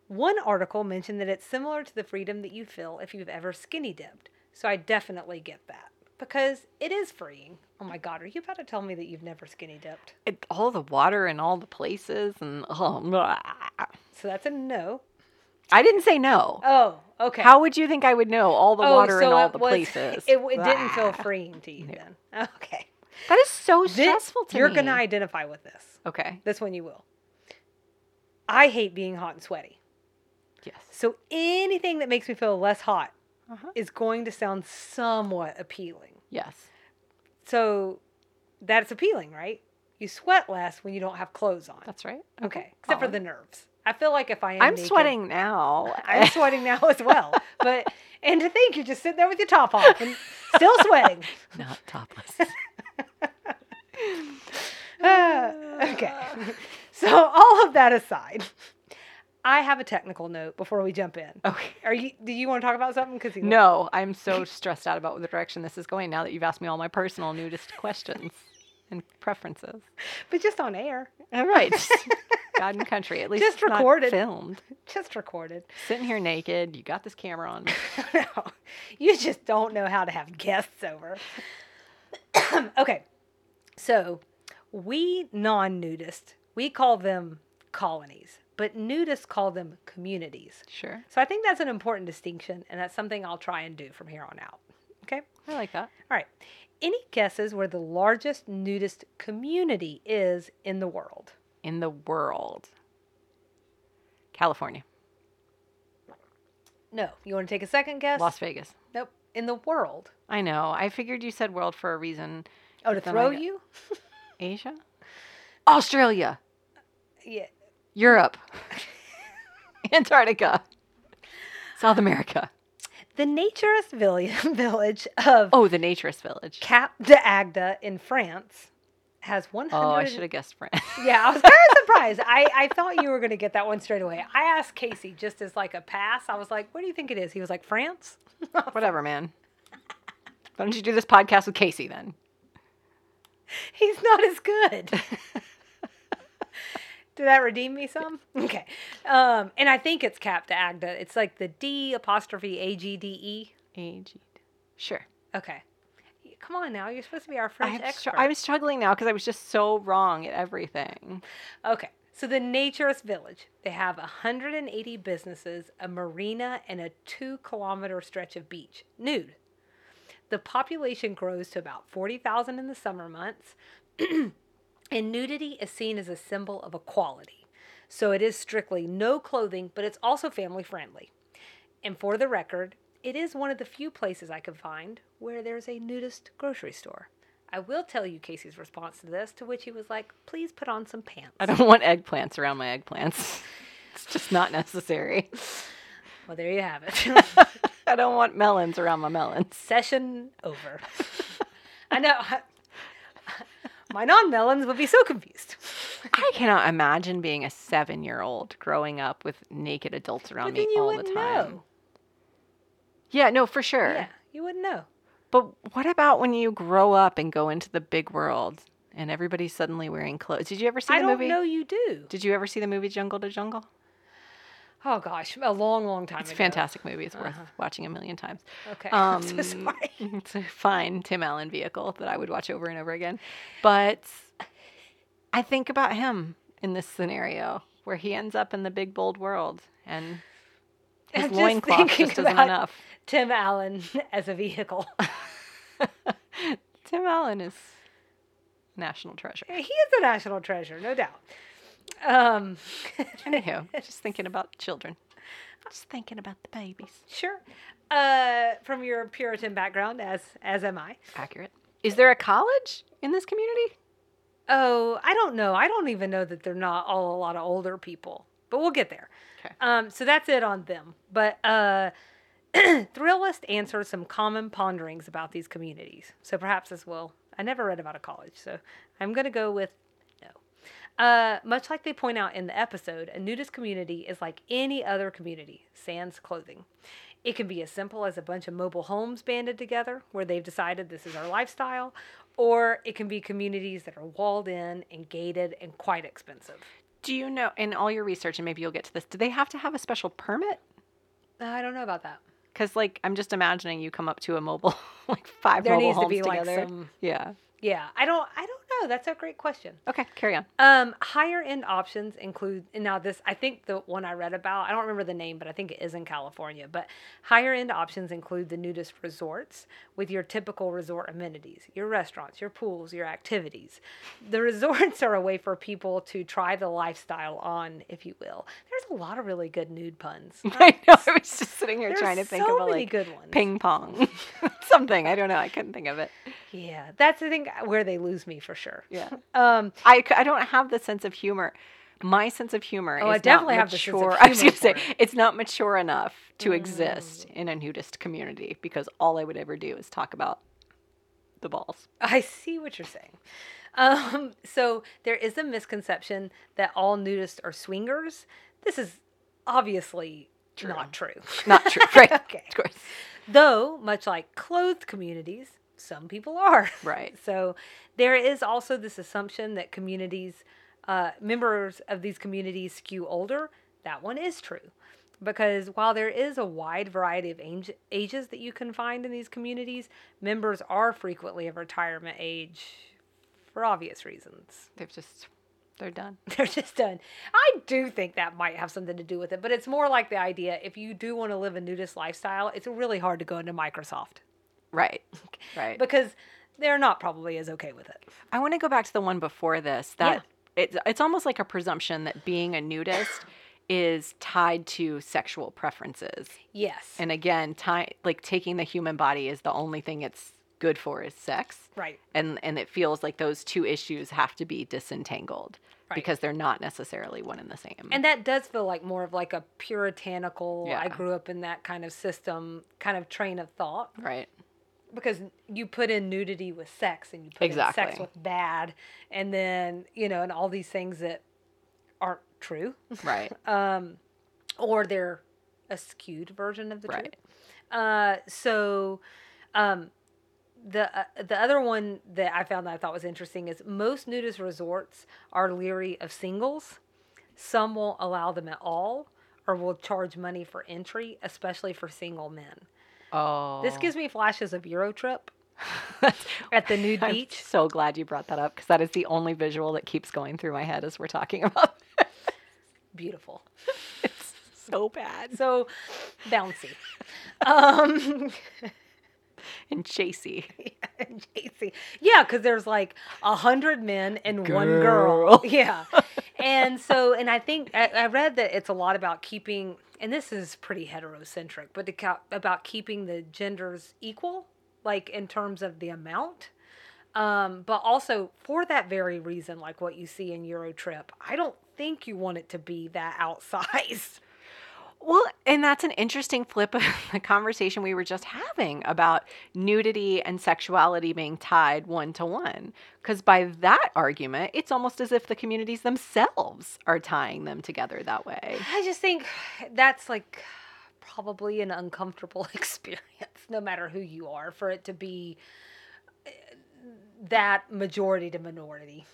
Speaker 1: One article mentioned that it's similar to the freedom that you feel if you've ever skinny dipped. So I definitely get that because it is freeing. Oh my God, are you about to tell me that you've never skinny dipped?
Speaker 2: it all the water and all the places and oh, blah.
Speaker 1: So that's a no.
Speaker 2: I didn't say no.
Speaker 1: Oh, okay.
Speaker 2: How would you think I would know all the
Speaker 1: Oh,
Speaker 2: water in
Speaker 1: so
Speaker 2: all
Speaker 1: it
Speaker 2: the
Speaker 1: was-
Speaker 2: places?
Speaker 1: It, it didn't feel freeing to you then. Okay.
Speaker 2: That is so
Speaker 1: This-
Speaker 2: stressful to me.
Speaker 1: you're gonna identify with this.
Speaker 2: Okay.
Speaker 1: This one you will. I hate being hot and sweaty.
Speaker 2: Yes.
Speaker 1: So anything that makes me feel less hot
Speaker 2: Uh-huh.
Speaker 1: is going to sound somewhat appealing.
Speaker 2: Yes.
Speaker 1: So that's appealing, right? You sweat less when you don't have clothes on.
Speaker 2: That's right.
Speaker 1: okay. Except for the nerves. I feel like if I am
Speaker 2: I'm
Speaker 1: naked-
Speaker 2: sweating now.
Speaker 1: I'm sweating now as well. But and to think you're just sitting there with your top off and still sweating.
Speaker 2: Not topless.
Speaker 1: Ah, okay. So all of that aside, I have a technical note before we jump in.
Speaker 2: okay.
Speaker 1: Are you? Do you want to talk about something? Because
Speaker 2: No, I'm so stressed out about the direction this is going now that you've asked me all my personal nudist questions and preferences.
Speaker 1: but just on air,
Speaker 2: All right. God and country. At least
Speaker 1: Just recorded.
Speaker 2: filmed.
Speaker 1: just recorded.
Speaker 2: Sitting here naked. You got this camera on.
Speaker 1: no, you just don't know how to have guests over. okay, so we non-nudists we call them colonies, but nudists call them communities.
Speaker 2: Sure.
Speaker 1: So I think that's an important distinction, and that's something I'll try and do from here on out. Okay.
Speaker 2: I like that.
Speaker 1: All right. Any guesses where the largest nudist community is in the world?
Speaker 2: In the world. California.
Speaker 1: No. You want to take a second guess?
Speaker 2: Las Vegas.
Speaker 1: Nope. In the world.
Speaker 2: I know. I figured you said world for a reason.
Speaker 1: Oh, to throw you?
Speaker 2: Asia? Australia.
Speaker 1: Yeah.
Speaker 2: Europe. Antarctica. South America.
Speaker 1: The naturist village of
Speaker 2: Oh, the Naturist Village.
Speaker 1: Cap d'Agde in France has 100.
Speaker 2: Oh, I should have guessed France.
Speaker 1: Yeah, I was kind of surprised. I, I thought you were going to get that one straight away. I asked Casey just as like a pass. I was like, what do you think it is? He was like, France?
Speaker 2: Whatever, man. Why don't you do this podcast with Casey then?
Speaker 1: He's not as good. Did that redeem me some? Okay. Um, and I think it's capped Agda. It's like the D apostrophe A G D E.
Speaker 2: A-G. Sure.
Speaker 1: Okay. Come on now. You're supposed to be our French
Speaker 2: str-
Speaker 1: expert.
Speaker 2: I'm struggling now because I was just so wrong at everything.
Speaker 1: Okay. So the Naturist Village, they have 180 businesses, a marina, and a two kilometer stretch of beach, nude. The population grows to about 40,000 in the summer months, and nudity is seen as a symbol of equality. So it is strictly no clothing, but it's also family friendly. And for the record, it is one of the few places I could find where there's a nudist grocery store. I will tell you Casey's response to this, to which he was like, please put on some pants.
Speaker 2: I don't want eggplants around my eggplants. It's just not necessary.
Speaker 1: Well, there you have it.
Speaker 2: I don't want melons around my melons.
Speaker 1: Session over. I know. My non melons would be so confused.
Speaker 2: I cannot imagine being a seven year old growing up with naked adults around me all the
Speaker 1: wouldn't
Speaker 2: time.
Speaker 1: know.
Speaker 2: Yeah, no, for sure.
Speaker 1: Yeah, you wouldn't know.
Speaker 2: But what about when you grow up and go into the big world and everybody's suddenly wearing clothes? Did you ever see
Speaker 1: I
Speaker 2: the
Speaker 1: don't
Speaker 2: movie?
Speaker 1: know you do.
Speaker 2: Did you ever see the movie Jungle to Jungle?
Speaker 1: Oh gosh, a long, long time
Speaker 2: It's a
Speaker 1: ago.
Speaker 2: fantastic movie. It's worth
Speaker 1: Uh-huh.
Speaker 2: watching a million times.
Speaker 1: Okay,
Speaker 2: Um,
Speaker 1: I'm so sorry.
Speaker 2: it's a fine Tim Allen vehicle that I would watch over and over again. But I think about him in this scenario where he ends up in the big bold world and his
Speaker 1: I'm just
Speaker 2: loincloth
Speaker 1: thinking
Speaker 2: just isn't enough.
Speaker 1: Tim Allen as a vehicle.
Speaker 2: Tim Allen is national treasure.
Speaker 1: he is a national treasure, no doubt. Um,
Speaker 2: Anywho, just thinking about children. I was just thinking about the babies.
Speaker 1: sure. Uh, from your Puritan background, as as am I.
Speaker 2: Accurate. Is there a college in this community?
Speaker 1: Oh, I don't know. I don't even know that they're not all a lot of older people, but we'll get there.
Speaker 2: 'Kay.
Speaker 1: Um, so that's it on them. But uh, Thrillist answers some common ponderings about these communities. So perhaps this will. I never read about a college, so I'm going to go with. Uh, much like they point out in the episode, a nudist community is like any other community, sans clothing. It can be as simple as a bunch of mobile homes banded together where they've decided this is our lifestyle, or it can be communities that are walled in and gated and quite expensive.
Speaker 2: Do you know, in all your research, and maybe you'll get to this, do they have to have a special permit?
Speaker 1: Uh, I don't know about that.
Speaker 2: Because, like, I'm just imagining you come up to a mobile, like five
Speaker 1: There
Speaker 2: mobile
Speaker 1: needs to be like some.
Speaker 2: Yeah.
Speaker 1: Yeah, I don't. I don't know. That's a great question.
Speaker 2: Okay, carry on.
Speaker 1: Um, higher end options include now this I think the one I read about I don't remember the name but I think it is in California but higher end options include the nudist resorts with your typical resort amenities your restaurants your pools your activities the resorts are a way for people to try the lifestyle on if you will there's a lot of really good nude puns
Speaker 2: I know. I was just sitting here
Speaker 1: There's
Speaker 2: trying to think
Speaker 1: so
Speaker 2: of a like
Speaker 1: good ones
Speaker 2: ping pong, something. I don't know. I couldn't think of it.
Speaker 1: yeah that's I think where they lose me for sure
Speaker 2: Yeah.
Speaker 1: um
Speaker 2: I, I don't have the sense of humor. My sense of humor
Speaker 1: Oh,
Speaker 2: is
Speaker 1: I definitely
Speaker 2: not
Speaker 1: have the sense of
Speaker 2: mature. I was going to say
Speaker 1: it.
Speaker 2: it's not mature enough to exist in a nudist community because all I would ever do is talk about the balls.
Speaker 1: I see what you're saying. Um, so there is a misconception that all nudists are swingers. This is obviously not true.
Speaker 2: Not true, right?
Speaker 1: Okay.
Speaker 2: Of course.
Speaker 1: Though, much like clothed communities, some people are.
Speaker 2: Right.
Speaker 1: So there is also this assumption that communities, uh, members of these communities skew older. That one is true. Because while there is a wide variety of age, ages that you can find in these communities, members are frequently of retirement age for obvious reasons.
Speaker 2: They've just they're done.
Speaker 1: They're just done. I do think that might have something to do with it, but it's more like the idea if you do want to live a nudist lifestyle, it's really hard to go into Microsoft
Speaker 2: Right. Right.
Speaker 1: because they're not probably as okay with it.
Speaker 2: I want to go back to the one before this. That it's it's almost like a presumption that being a nudist is tied to sexual preferences.
Speaker 1: Yes.
Speaker 2: And again, tie, like taking the human body is the only thing it's good for is sex.
Speaker 1: right.
Speaker 2: And and it feels like those two issues have to be disentangled
Speaker 1: Right.
Speaker 2: because they're not necessarily one and the same.
Speaker 1: And that does feel like more of like a puritanical, I grew up in that kind of system, kind of train of thought.
Speaker 2: right.
Speaker 1: Because you put in nudity with sex and you put in sex with bad, and then, you know, and all these things that aren't true.
Speaker 2: Right.
Speaker 1: um, or they're a skewed version of the
Speaker 2: Right.
Speaker 1: truth. Uh, so, um, the uh, the other one that I found that I thought was interesting is most nudist resorts are leery of singles, some won't allow them at all or will charge money for entry, especially for single men.
Speaker 2: Oh,
Speaker 1: This gives me flashes of Eurotrip
Speaker 2: That's-
Speaker 1: at the nude
Speaker 2: I'm
Speaker 1: beach.
Speaker 2: so glad you brought that up because that is the only visual that keeps going through my head as we're talking about.
Speaker 1: Beautiful.
Speaker 2: it's so bad
Speaker 1: So bouncy. Um,
Speaker 2: and chasey.
Speaker 1: and JC. Yeah, because there's like a hundred men and one
Speaker 2: Girl.
Speaker 1: girl. Yeah. and so, and I think I, I read that it's a lot about keeping, and this is pretty heterocentric, but about keeping the genders equal, like in terms of the amount. Um, but also for that very reason, like what you see in Eurotrip, I don't think you want it to be that outsized.
Speaker 2: Well, and that's an interesting flip of the conversation we were just having about nudity and sexuality being tied one to one. Because by that argument, it's almost as if the communities themselves are tying them together that way.
Speaker 1: I just think that's like probably an uncomfortable experience, no matter who you are, for it to be uh, that majority to minority.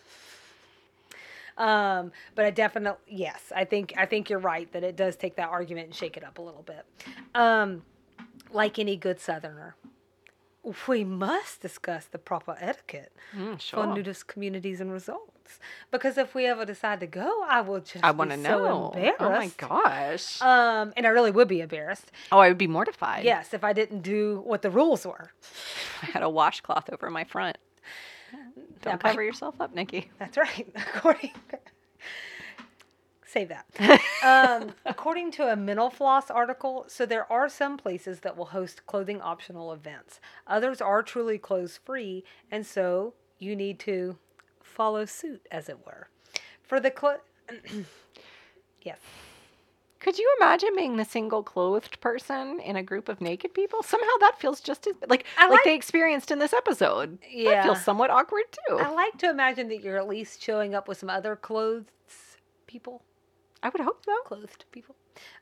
Speaker 1: Um, but I definitely yes, I think I think you're right that it does take that argument and shake it up a little bit. Um, like any good Southerner, we must discuss the proper etiquette
Speaker 2: Mm,
Speaker 1: for nudist communities and results. Because if we ever decide to go, I will just
Speaker 2: I want to know.
Speaker 1: embarrassed.
Speaker 2: oh my gosh.
Speaker 1: Um, and I really would be embarrassed.
Speaker 2: oh, I would be mortified.
Speaker 1: Yes, if I didn't do what the rules were.
Speaker 2: I had a washcloth over my front. Don't cover yourself up, Nikki.
Speaker 1: That's right. According Save that. um, according to a Mental Floss article, so there are some places that will host clothing optional events. Others are truly clothes free, and so you need to follow suit, as it were. For the clo- yes,
Speaker 2: Could you imagine being the single clothed person in a group of naked people? Somehow that feels just as like like,
Speaker 1: like-
Speaker 2: they experienced in this episode. That
Speaker 1: Yeah.
Speaker 2: feels somewhat awkward too.
Speaker 1: I like to imagine that you're at least showing up with some other clothes people.
Speaker 2: I would hope so.
Speaker 1: clothed people.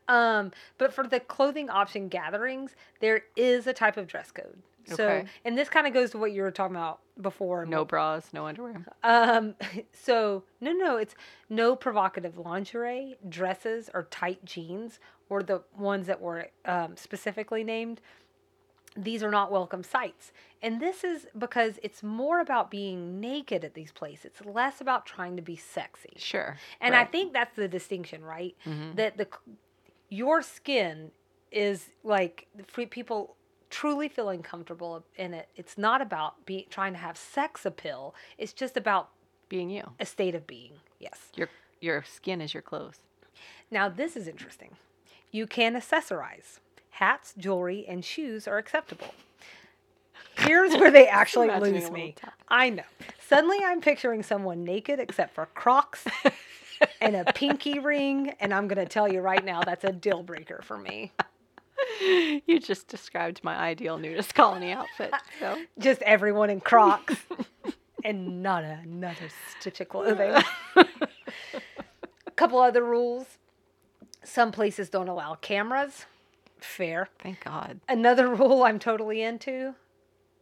Speaker 1: Um, but for the clothing option gatherings, there is a type of dress code. So,
Speaker 2: Okay.
Speaker 1: and this kind of goes to what you were talking about before.
Speaker 2: No bras, no underwear.
Speaker 1: Um, so no, no, it's no provocative lingerie, dresses, or tight jeans, or the ones that were um, specifically named. These are not welcome sights. And this is because it's more about being naked at these places. It's less about trying to be sexy.
Speaker 2: Sure.
Speaker 1: And I think that's the distinction, right?
Speaker 2: Mhm.
Speaker 1: That the your skin is like free people truly feeling comfortable in it. It's not about being trying to have sex appeal. It's just about
Speaker 2: being you.
Speaker 1: a state of being. Yes.
Speaker 2: Your your skin is your clothes.
Speaker 1: Now this is interesting. You can accessorize. Hats, jewelry, and shoes are acceptable. Here's where they actually lose me. I know. Suddenly I'm picturing someone naked except for Crocs and a pinky ring, and I'm gonna tell you right now that's a deal breaker for me.
Speaker 2: you just described my ideal nudist colony outfit. So
Speaker 1: Just everyone in Crocs and not another stitch of clothing. A couple other rules. Some places don't allow cameras. Fair.
Speaker 2: thank God.
Speaker 1: Another rule I'm totally into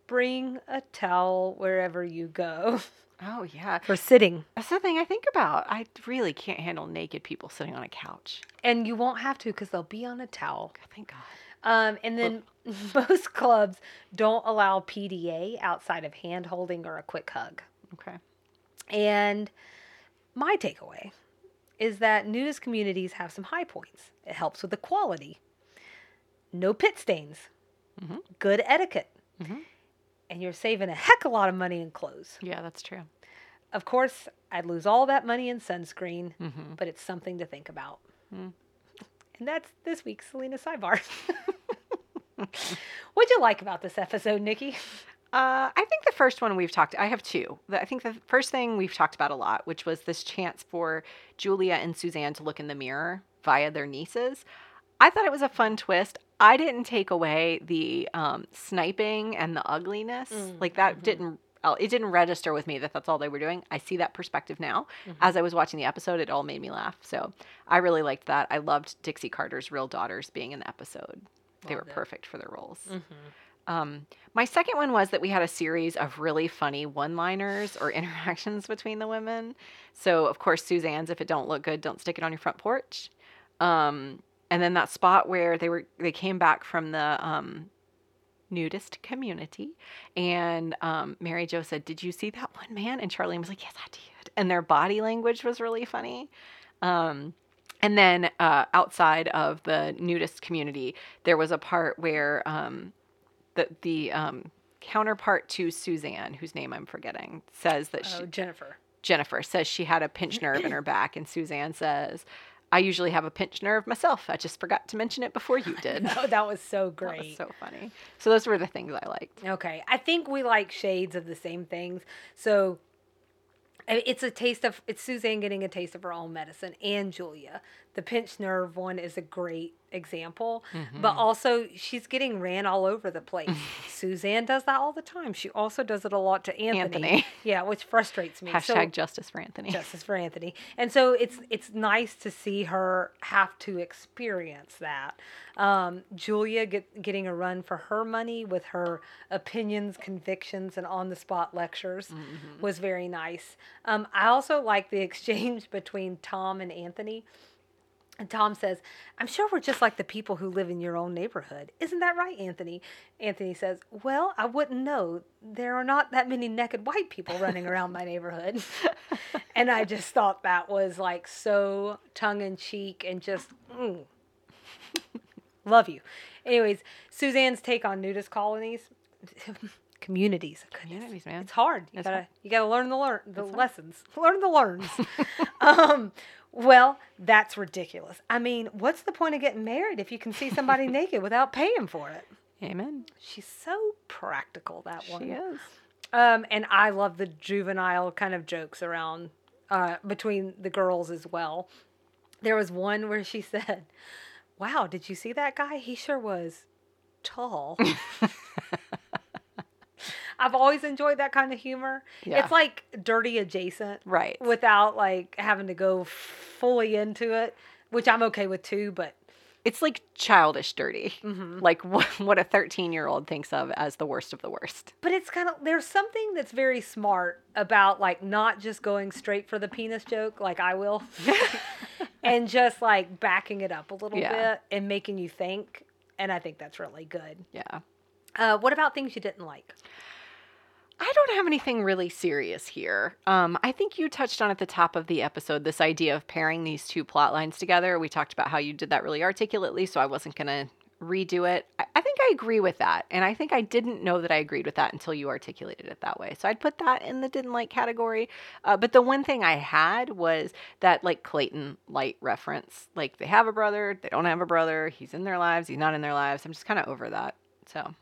Speaker 1: bring a towel wherever you go
Speaker 2: Oh yeah.
Speaker 1: for sitting.
Speaker 2: That's the thing I think about. I really can't handle naked people sitting on a couch.
Speaker 1: And you won't have to because they'll be on a towel.
Speaker 2: Thank God.
Speaker 1: Um, and then most clubs don't allow PDA outside of hand holding or a quick hug.
Speaker 2: Okay.
Speaker 1: And my takeaway is that nudist communities have some high points. It helps with the quality. no pit stains,
Speaker 2: Mhm.
Speaker 1: good etiquette,
Speaker 2: Mhm.
Speaker 1: and you're saving a heck of a lot of money in clothes.
Speaker 2: Yeah, that's true.
Speaker 1: Of course, I'd lose all that money in sunscreen,
Speaker 2: Mhm.
Speaker 1: but it's something to think about.
Speaker 2: Mm.
Speaker 1: And that's this week's Selena Sidebar. What'd you like about this episode, Nikki?
Speaker 2: Uh, I think the first one we've talked. I have two. I think the first thing we've talked about a lot, which was this chance for Julia and Suzanne to look in the mirror via their nieces. I thought it was a fun twist. I didn't take away the um, sniping and the ugliness.
Speaker 1: Mm,
Speaker 2: like that
Speaker 1: mhm.
Speaker 2: didn't. It didn't register with me that that's all they were doing. I see that perspective now.
Speaker 1: Mhm.
Speaker 2: As I was watching the episode, it all made me laugh. So I really liked that. I loved Dixie Carter's real daughters being in the episode. They were
Speaker 1: it.
Speaker 2: perfect for their roles.
Speaker 1: Mm-hmm.
Speaker 2: Um, my second one was that we had a series of really funny one-liners or interactions between the women. So of course Suzanne's "If it don't look good, don't stick it on your front porch." Um, and then that spot where they were they came back from the um, nudist community, and um, Mary Jo said, "Did you see that one man?" And Charlene was like, "Yes, I did." And their body language was really funny. Um, and then uh, outside of the nudist community, there was a part where um, the the um, counterpart to Suzanne, whose name I'm forgetting, says that she
Speaker 1: Oh, Jennifer.
Speaker 2: Jennifer says she had a pinched nerve in her back, and Suzanne says, "I usually have a pinched nerve myself. I just forgot to mention it before you did."
Speaker 1: Oh, that was so great.
Speaker 2: That was so funny. So those were the things I liked.
Speaker 1: Okay, I think we like shades of the same things. So it's a taste of it's Suzanne getting a taste of her own medicine and Julia. The pinched nerve one is a great example,
Speaker 2: Mm-hmm.
Speaker 1: but also she's getting ran all over the place. Suzanne does that all the time. She also does it a lot to Anthony.
Speaker 2: Anthony.
Speaker 1: Yeah, which frustrates me. So-
Speaker 2: justice for Anthony.
Speaker 1: justice for Anthony. And so it's it's nice to see her have to experience that. Um, Julia get, getting a run for her money with her opinions, convictions, and on the spot lectures was very nice. Um, I also like the exchange between Tom and Anthony. And Tom says, I'm sure we're just like the people who live in your own neighborhood. Isn't that right, Anthony? Anthony says, Well, I wouldn't know. There are not that many naked white people running around my neighborhood. and I just thought that was like so tongue in cheek and just, mm. love you. Anyways, Suzanne's take on nudist colonies. Communities.
Speaker 2: Communities, man.
Speaker 1: It's hard. You gotta
Speaker 2: hard.
Speaker 1: you gotta learn the learn the lessons. Learn the learns. um, well, that's ridiculous. I mean, what's the point of getting married if you can see somebody naked without paying for it?
Speaker 2: Amen.
Speaker 1: She's so practical. That one.
Speaker 2: She is.
Speaker 1: Um, and I love the juvenile kind of jokes around uh, between the girls as well. There was one where she said, "Wow, did you see that guy? He sure was tall." I've always enjoyed that kind of humor.
Speaker 2: Yeah.
Speaker 1: It's like dirty adjacent,
Speaker 2: Right.
Speaker 1: Without like having to go fully into it, which I'm okay with too. But
Speaker 2: It's like childish dirty.
Speaker 1: Mm-hmm.
Speaker 2: Like what, what a 13 year old thinks of as the worst of the worst.
Speaker 1: but it's kind of there's something that's very smart about like not just going straight for the penis joke like I will and just like backing it up a little
Speaker 2: Yeah.
Speaker 1: bit and making you think and I think that's really good.
Speaker 2: Yeah.
Speaker 1: Uh, what about things you didn't like?
Speaker 2: I don't have anything really serious here. Um, I think you touched on at the top of the episode this idea of pairing these two plot lines together. We talked about how you did that really articulately, so I wasn't going to redo it. I, I think I agree with that. And I think I didn't know that I agreed with that until you articulated it that way. So I'd put that in the didn't like category. Uh, but the one thing I had was that like Clayton light reference. Like they have a brother, they don't have a brother, he's in their lives, he's not in their lives. I'm just kind of over that. So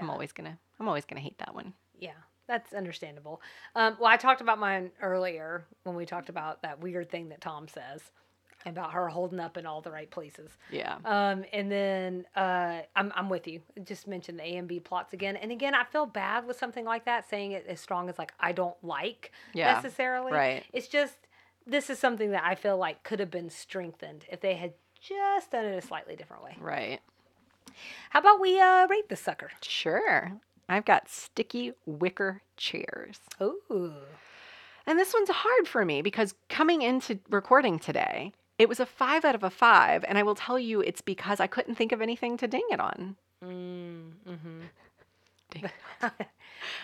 Speaker 2: I'm always going to. I'm always going to hate that one.
Speaker 1: Yeah, that's understandable. Um, well, I talked about mine earlier when we talked about that weird thing that Tom says about her holding up in all the right places.
Speaker 2: Yeah.
Speaker 1: Um, and then uh, I'm I'm with you. Just mention the A and B plots again. And again, I feel bad with something like that, saying it as strong as like I don't like
Speaker 2: Yeah,
Speaker 1: necessarily.
Speaker 2: right.
Speaker 1: It's just this is something that I feel like could have been strengthened if they had just done it a slightly different way.
Speaker 2: Right.
Speaker 1: How about we uh, rate the sucker?
Speaker 2: Sure. I've got sticky wicker chairs.
Speaker 1: Ooh.
Speaker 2: And this one's hard for me because coming into recording today, it was a five out of a five. And I will tell you it's because I couldn't think of anything to ding it on.
Speaker 1: Mm, mm-hmm.
Speaker 2: Dang.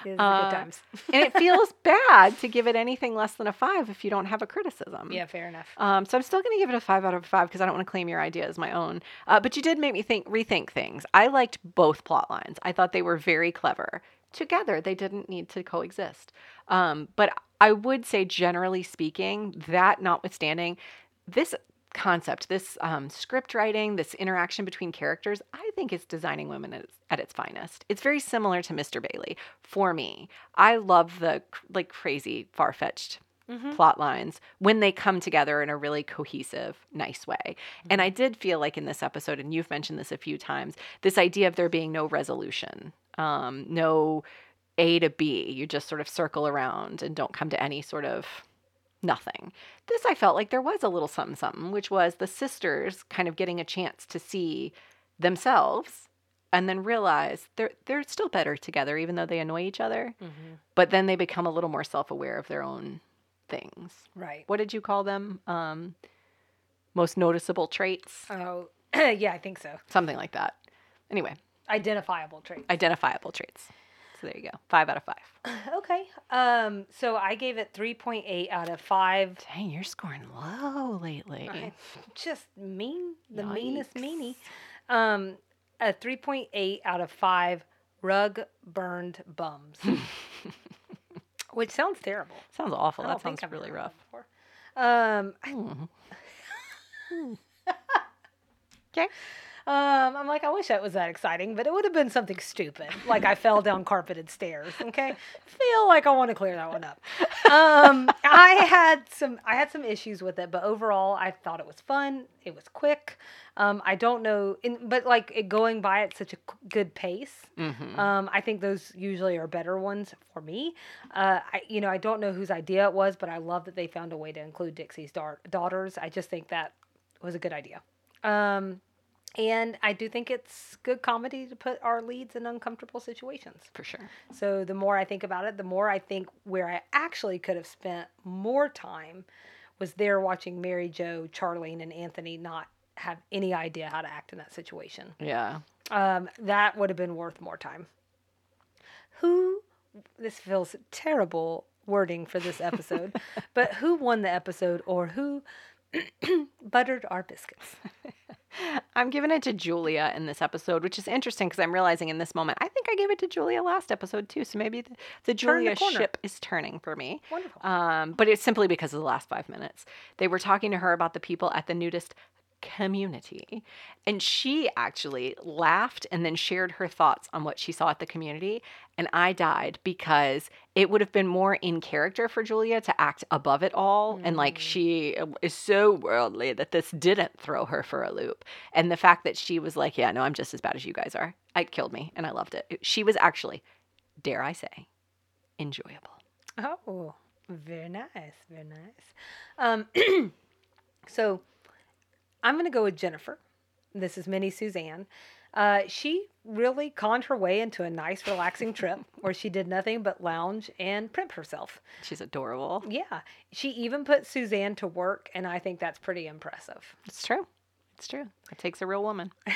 Speaker 1: These
Speaker 2: Uh,
Speaker 1: good times.
Speaker 2: and it feels bad to give it anything less than a five if you don't have a criticism.
Speaker 1: Yeah, fair enough.
Speaker 2: Um, so I'm still going to give it a five out of five because I don't want to claim your idea as my own. Uh, but you did make me think, rethink things. I liked both plot lines. I thought they were very clever. Together, they didn't need to coexist. Um, but I would say, generally speaking, that notwithstanding, this concept, this um, script writing, this interaction between characters, I think is designing women at its, at its finest. It's very similar to Mr. Bailey for me. I love the like crazy, far fetched
Speaker 1: Mhm.
Speaker 2: plot lines when they come together in a really cohesive, nice way. And I did feel like in this episode, and you've mentioned this a few times, this idea of there being no resolution, um, no A to B. You just sort of circle around and don't come to any sort of nothing. This I felt like there was a little something something, which was the sisters kind of getting a chance to see themselves and then realize they're they're still better together, even though they annoy each other.
Speaker 1: Mm-hmm.
Speaker 2: But then they become a little more self aware of their own things.
Speaker 1: Right.
Speaker 2: What did you call them? Um, most noticeable traits,
Speaker 1: Oh, yeah, I think so.
Speaker 2: something like that. Anyway,
Speaker 1: Identifiable traits.
Speaker 2: identifiable traits. So there you go. Five out of five.
Speaker 1: Okay. Um. So I gave it three point eight out of five.
Speaker 2: Dang, you're scoring low lately.
Speaker 1: I- just mean, the meanest meanie. Um, a three point eight out of five rug burned bums, which sounds terrible.
Speaker 2: Sounds awful. That sounds really rough.
Speaker 1: Um, I-
Speaker 2: Mhm.
Speaker 1: Um, I'm like, I wish that was that exciting, but it would have been something stupid, like I fell down carpeted stairs. Okay, feel like I want to clear that one up. Um, I had some, I had some issues with it, but overall, I thought it was fun. It was quick. Um, I don't know, in, but like it going by at such a good pace.
Speaker 2: Mhm.
Speaker 1: Um, I think those usually are better ones for me. Uh, I, you know, I don't know whose idea it was, but I love that they found a way to include Dixie's dar- daughters. I just think that was a good idea. Um, and I do think it's good comedy to put our leads in uncomfortable situations.
Speaker 2: For sure.
Speaker 1: So the more I think about it, the more I think where I actually could have spent more time was there watching Mary Jo, Charlene, and Anthony not have any idea how to act in that situation.
Speaker 2: Yeah.
Speaker 1: Um, that would have been worth more time. Who, this feels terrible wording for this episode, but who won the episode or who buttered our biscuits?
Speaker 2: I'm giving it to Julia in this episode, which is interesting because I'm realizing in this moment, I think I gave it to Julia last episode too. So maybe the, the
Speaker 1: Turn the
Speaker 2: Julia ship is turning for me.
Speaker 1: Wonderful.
Speaker 2: Um, but it's simply because of the last five minutes. They were talking to her about the people at the nudist community. And she actually laughed and then shared her thoughts on what she saw at the community. And I died because it would have been more in character for Julia to act above it all. And like she uh, is so worldly that this didn't throw her for a loop. And the fact that she was like, yeah, no, I'm just as bad as you guys are. It killed me. And I loved it. She was actually, dare I say, enjoyable.
Speaker 1: Oh, very nice, very nice. Um, so I'm going to go with Jennifer. This is Mini Suzanne. Uh, she really conned her way into a nice, relaxing trip where she did nothing but lounge and primp herself.
Speaker 2: She's adorable.
Speaker 1: Yeah, she even put Suzanne to work, and I think that's pretty impressive.
Speaker 2: It's true. It's true. It takes a real woman.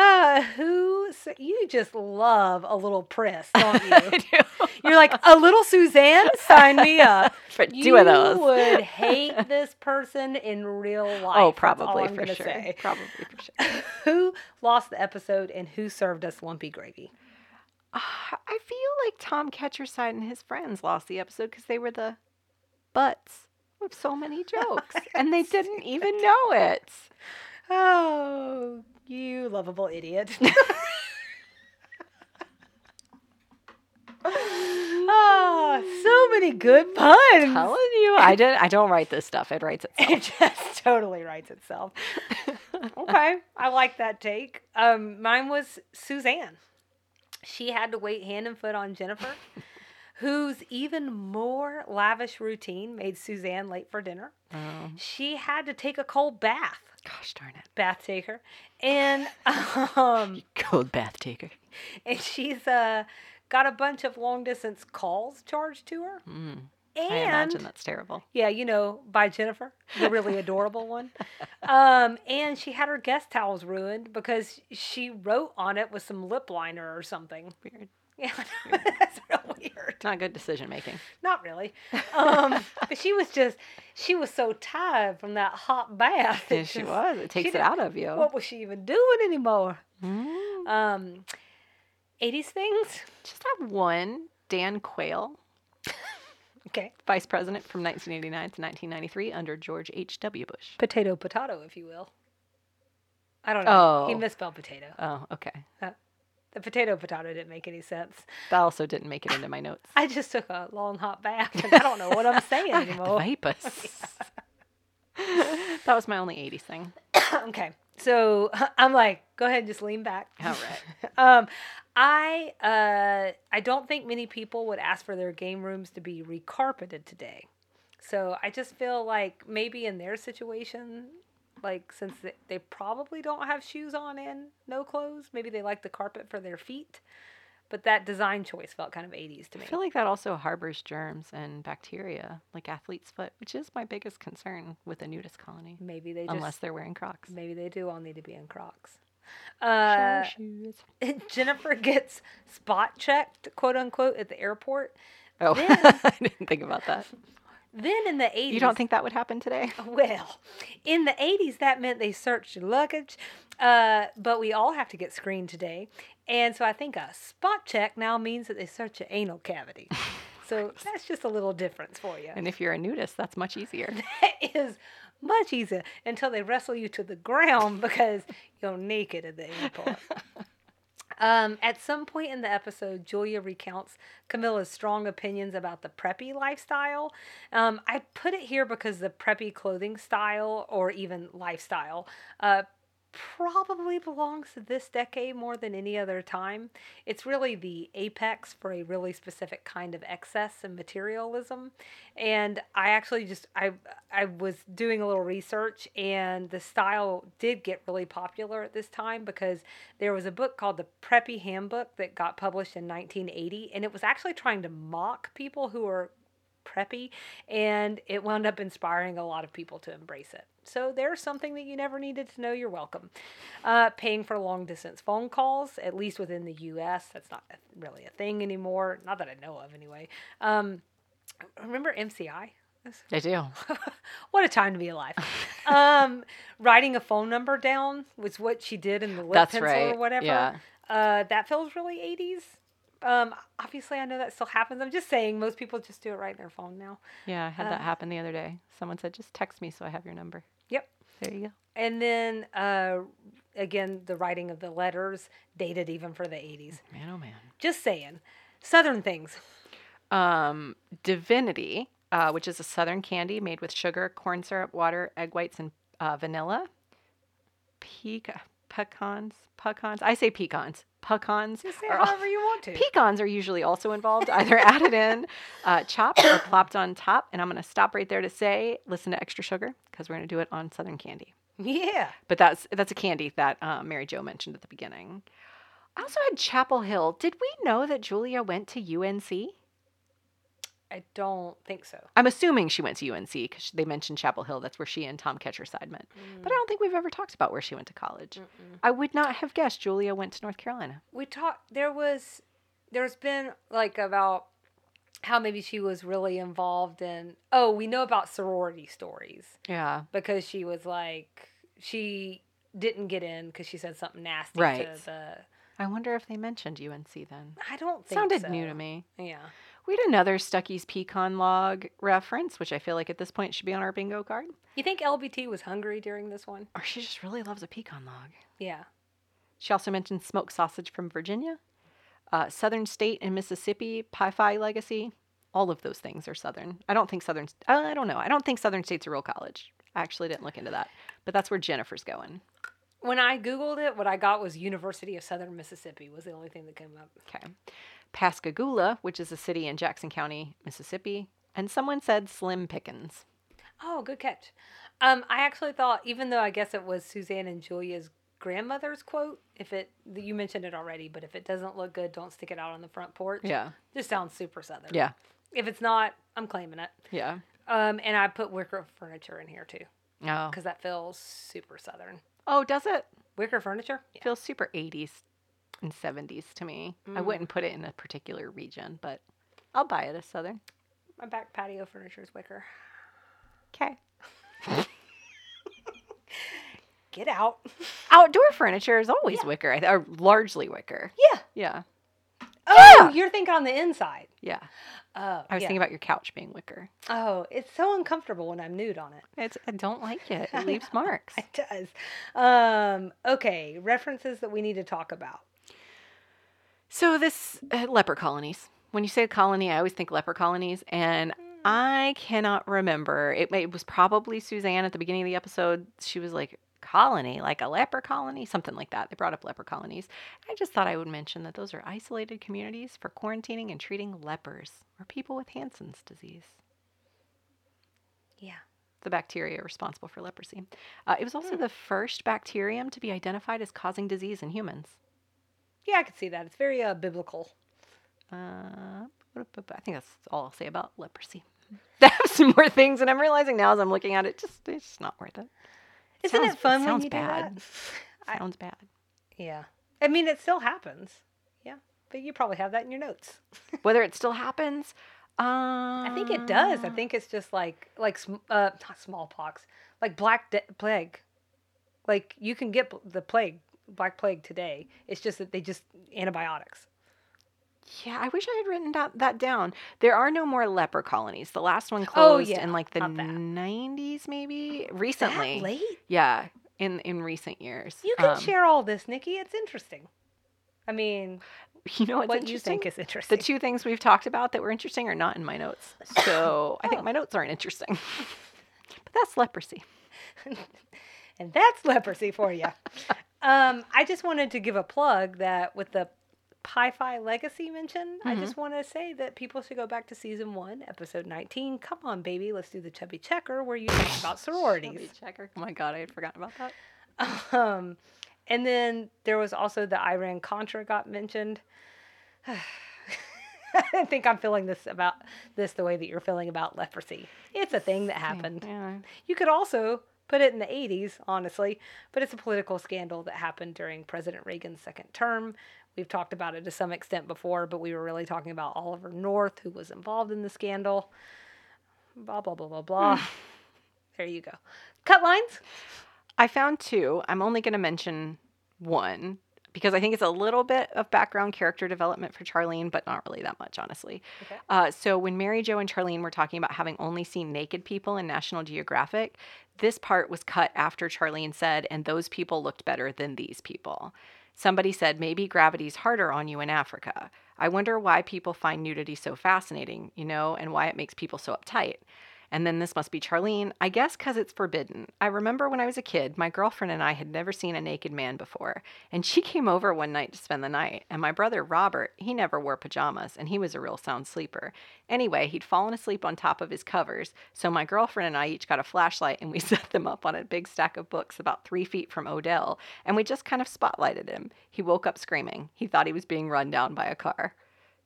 Speaker 1: Ah, who you just love a little press, don't you?
Speaker 2: I do.
Speaker 1: You're like a little Suzanne. Sign me up.
Speaker 2: For two
Speaker 1: you
Speaker 2: of those.
Speaker 1: would hate this person in real life.
Speaker 2: oh, probably for sure.
Speaker 1: say.
Speaker 2: Probably for sure.
Speaker 1: who lost the episode and who served us lumpy gravy?
Speaker 2: Ah, I feel like Tom Ketcherside and his friends lost the episode because they were the butts of so many jokes, and they didn't even know it.
Speaker 1: Oh, you lovable idiot. Ah, so many good puns.
Speaker 2: Telling you, I didn't. I don't write this stuff. It writes itself.
Speaker 1: It just totally writes itself. okay, I like that take. Um, mine was Suzanne. She had to wait hand and foot on Jennifer, whose even more lavish routine made Suzanne late for dinner.
Speaker 2: Oh,
Speaker 1: She had to take a cold bath,
Speaker 2: gosh darn it!
Speaker 1: bath taker, and um,
Speaker 2: Cold bath taker.
Speaker 1: and she's uh got a bunch of long distance calls charged to her.
Speaker 2: Mm,
Speaker 1: And
Speaker 2: I imagine that's terrible.
Speaker 1: Yeah, you know, by Jennifer, the really adorable one. Um, and she had her guest towels ruined because she wrote on it with some lip liner or something.
Speaker 2: Weird.
Speaker 1: Yeah, that's real weird.
Speaker 2: Not good decision making.
Speaker 1: Not really. Um, but she was just, she was so tired from that hot bath.
Speaker 2: Yeah, she
Speaker 1: just-
Speaker 2: was. It takes it out of you.
Speaker 1: What was she even doing anymore?
Speaker 2: Mm.
Speaker 1: Um, 80s things?
Speaker 2: Just have one. Dan Quayle,
Speaker 1: Okay.
Speaker 2: vice president from 1989 to 1993 under George H.W. Bush.
Speaker 1: Potato, potato, if you will. I don't know. He
Speaker 2: Oh.
Speaker 1: misspelled potato.
Speaker 2: Oh, okay.
Speaker 1: The potato, potato didn't make any sense.
Speaker 2: That also didn't make it into my notes.
Speaker 1: I just took a long hot bath and I don't know what I'm saying anymore.
Speaker 2: vapors. that was my only 80s thing.
Speaker 1: okay. So I'm like, go ahead and just lean back.
Speaker 2: All right.
Speaker 1: um I uh I don't think many people would ask for their game rooms to be recarpeted today. So I just feel like maybe in their situation Like since they, they probably don't have shoes on and no clothes, maybe they like the carpet for their feet. But that design choice felt kind of 80s to me I
Speaker 2: feel like that also harbors germs and bacteria, like athlete's foot, which is my biggest concern with a nudist colony,
Speaker 1: maybe they just
Speaker 2: unless they're wearing Crocs.
Speaker 1: maybe they do all need to be in Crocs. Uh,
Speaker 2: shoes.
Speaker 1: Jennifer gets spot checked, quote unquote, at the airport.
Speaker 2: Oh, I didn't think about that.
Speaker 1: Then in the 80s,
Speaker 2: You don't think that would happen today?
Speaker 1: Well, in the 80s, that meant they searched your luggage, uh, but we all have to get screened today. And so I think a spot check now means that they search your anal cavity. So that's just a little difference for you.
Speaker 2: And if you're a nudist, that's much easier.
Speaker 1: that is much easier until they wrestle you to the ground because you're naked at the airport. Um, at some point in the episode, Julia recounts Camilla's strong opinions about the preppy lifestyle. Um, I put it here because the preppy clothing style or even lifestyle uh, probably belongs to this decade more than any other time. It's really the apex for a really specific kind of excess and materialism. And I actually just I I was doing a little research and the style did get really popular at this time because there was a book called the Preppy Handbook that got published in 1980 and it was actually trying to mock people who are preppy and it wound up inspiring a lot of people to embrace it. So there's something that you never needed to know you're welcome. Uh, paying for long distance phone calls, at least within the US, that's not really a thing anymore. Not that I know of anyway. Um, remember MCI?
Speaker 2: I do.
Speaker 1: what a time to be alive. um, writing a phone number down was what she did in the lip
Speaker 2: That's
Speaker 1: pencil
Speaker 2: right.
Speaker 1: or whatever.
Speaker 2: Yeah.
Speaker 1: Uh, that feels really 80s. Um, obviously, I know that still happens. I'm just saying, most people just do it right in their phone now.
Speaker 2: Yeah, I had
Speaker 1: Uh,
Speaker 2: that happen the other day. Someone said, just text me so I have your number.
Speaker 1: Yep.
Speaker 2: There you go.
Speaker 1: And then uh, again, the writing of the letters dated even for the 80s.
Speaker 2: Man, oh man.
Speaker 1: Just saying. Southern things.
Speaker 2: Um, Divinity, uh, which is a southern candy made with sugar, corn syrup, water, egg whites, and uh, vanilla. Peca- pecans, pecans. I say pecans. Pecans.
Speaker 1: Just say
Speaker 2: are
Speaker 1: however you want to.
Speaker 2: Pecans are usually also involved, either added in, uh, chopped, or plopped on top. And I'm going to stop right there to say, listen to extra sugar because we're going to do it on Southern candy.
Speaker 1: Yeah.
Speaker 2: But that's that's a candy that uh, Mary Jo mentioned at the beginning. I also had Chapel Hill. Did we know that Julia went to UNC?
Speaker 1: I don't think so.
Speaker 2: I'm assuming she went to UNC because they mentioned Chapel Hill. That's where she and Tom Ketcherside met. Mm. But I don't think we've ever talked about where she went to college. I would not have guessed Julia went to North Carolina.
Speaker 1: we talked there was there's been like about how maybe she was really involved in oh we know about sorority stories
Speaker 2: Yeah.
Speaker 1: because she was like she didn't get in because she said something nasty
Speaker 2: Right.
Speaker 1: to the
Speaker 2: I wonder if they mentioned UNC then.
Speaker 1: i don't think
Speaker 2: Sounded
Speaker 1: so.
Speaker 2: new to me.
Speaker 1: yeah
Speaker 2: We had another Stuckey's pecan log reference, which I feel like at this point should be on our bingo card.
Speaker 1: you think lbt was hungry during this one
Speaker 2: Or she just really loves a pecan log.
Speaker 1: yeah
Speaker 2: She also mentioned smoked sausage from Virginia, uh, Southern State and Mississippi, Pi Phi legacy. All of those things are Southern. I don't think Southern. Uh, I don't know. I don't think Southern State's a real college. I actually didn't look into that, but that's where Jennifer's going.
Speaker 1: when i googled it what i got was university of southern mississippi was the only thing that came up
Speaker 2: Okay, Pascagoula, which is a city in Jackson County, Mississippi, and someone said Slim Pickens.
Speaker 1: Oh, good catch. Um, I actually thought, even though I guess it was Suzanne and Julia's grandmother's quote, if it you mentioned it already, but if it doesn't look good, don't stick it out on the front porch.
Speaker 2: Yeah,
Speaker 1: just sounds super southern.
Speaker 2: yeah,
Speaker 1: If it's not, I'm claiming it.
Speaker 2: yeah.
Speaker 1: Um, and I put wicker furniture in here too,
Speaker 2: Oh,
Speaker 1: because that feels super southern.
Speaker 2: oh, does it?
Speaker 1: Wicker furniture. Yeah.
Speaker 2: Feels super 80s and 70s to me. I
Speaker 1: Mm.
Speaker 2: wouldn't put it in a particular region, but I'll buy it as Southern.
Speaker 1: My back patio furniture is wicker.
Speaker 2: Okay.
Speaker 1: Get out.
Speaker 2: Outdoor furniture is always
Speaker 1: Yeah.
Speaker 2: wicker, I th- or largely wicker.
Speaker 1: yeah.
Speaker 2: Yeah,
Speaker 1: Oh, you're thinking on the inside.
Speaker 2: yeah.
Speaker 1: Oh,
Speaker 2: I was
Speaker 1: yeah.
Speaker 2: thinking about your couch being wicker.
Speaker 1: Oh, it's so uncomfortable when I'm nude on it.
Speaker 2: It's I don't like it. It leaves marks.
Speaker 1: It does. Um, okay, references that we need to talk about.
Speaker 2: So this uh, leper colonies. When you say colony, I always think leper colonies, and I cannot remember. It, it was probably Suzanne at the beginning of the episode. She was like, "Colony, like a leper colony, something like that." They brought up leper colonies. I just thought I would mention that those are isolated communities for quarantining and treating lepers or people with Hansen's disease.
Speaker 1: Yeah.
Speaker 2: the bacteria responsible for leprosy. Uh, it was also
Speaker 1: Hmm.
Speaker 2: the first bacterium to be identified as causing disease in humans.
Speaker 1: Yeah, I can see that. It's very uh, biblical.
Speaker 2: Uh, I think that's all I'll say about leprosy. I have some more things, and I'm realizing now as I'm looking at it, just it's just not worth it.
Speaker 1: Isn't
Speaker 2: Sounds-
Speaker 1: it fun
Speaker 2: sounds
Speaker 1: when you
Speaker 2: bad.
Speaker 1: do that? I-
Speaker 2: Sounds bad.
Speaker 1: Yeah. I mean, it still happens. Yeah. But you probably have that in your notes.
Speaker 2: Whether it still happens, uh,
Speaker 1: I think it does. I think it's just like like uh not smallpox, like black de- plague. Like you can get the plague, black plague today. It's just that they just antibiotics.
Speaker 2: Yeah, I wish I had written that, that down. There are no more leper colonies. The last one closed
Speaker 1: yeah,
Speaker 2: in like the 90s, maybe recently.
Speaker 1: That late?
Speaker 2: Yeah, in in recent years.
Speaker 1: You can
Speaker 2: Um,
Speaker 1: share all this, Nikki. It's interesting. I mean,
Speaker 2: You know what's
Speaker 1: what you
Speaker 2: interesting?
Speaker 1: think is interesting.
Speaker 2: the two things we've talked about that were interesting are not in my notes. So I think
Speaker 1: Oh.
Speaker 2: my notes aren't interesting. but that's leprosy.
Speaker 1: and that's leprosy for you. um, I just wanted to give a plug that with the Pi Phi Legacy mention, I
Speaker 2: Mhm.
Speaker 1: just want to say that people should go back to season one, episode 19. Come on, baby, let's do the chubby checker where you talk about sororities.
Speaker 2: Chubby Checker. Oh my god, I had forgotten about that.
Speaker 1: Um, and then there was also the Iran Contra got mentioned. I think I'm feeling this about this the way that you're feeling about leprosy. It's a thing that happened.
Speaker 2: Yeah.
Speaker 1: You could also put it in the 80s, honestly, but it's a political scandal that happened during President Reagan's second term. We've talked about it to some extent before, but we were really talking about Oliver North, who was involved in the scandal. Blah, blah, blah, blah, blah. Hmm. there you go. Cut lines?
Speaker 2: I found two. I'm only going to mention one because I think it's a little bit of background character development for Charlene, but not really that much, honestly.
Speaker 1: Okay.
Speaker 2: Uh, so when Mary Jo and Charlene were talking about having only seen naked people in National Geographic, this part was cut after Charlene said, and those people looked better than these people. Somebody said, maybe gravity's harder on you in Africa. I wonder why people find nudity so fascinating, you know, and why it makes people so uptight. And then this must be Charlene. I guess because it's forbidden. I remember when I was a kid, my girlfriend and I had never seen a naked man before. And she came over one night to spend the night. And my brother, Robert, he never wore pajamas and he was a real sound sleeper. Anyway, he'd fallen asleep on top of his covers. So my girlfriend and I each got a flashlight and we set them up on a big stack of books about three feet from Odell. And we just kind of spotlighted him. He woke up screaming. He thought he was being run down by a car.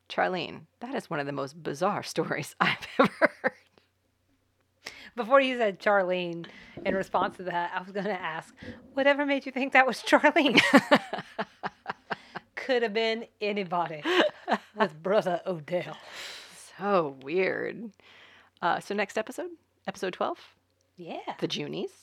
Speaker 2: Charlene, that is one of the most bizarre stories I've ever heard.
Speaker 1: Before you said Charlene, in response to that, I was going to ask, whatever made you think that was Charlene? Could have been anybody with brother Odell.
Speaker 2: So weird. Uh, so next episode, episode 12,
Speaker 1: Yeah.
Speaker 2: the Junies.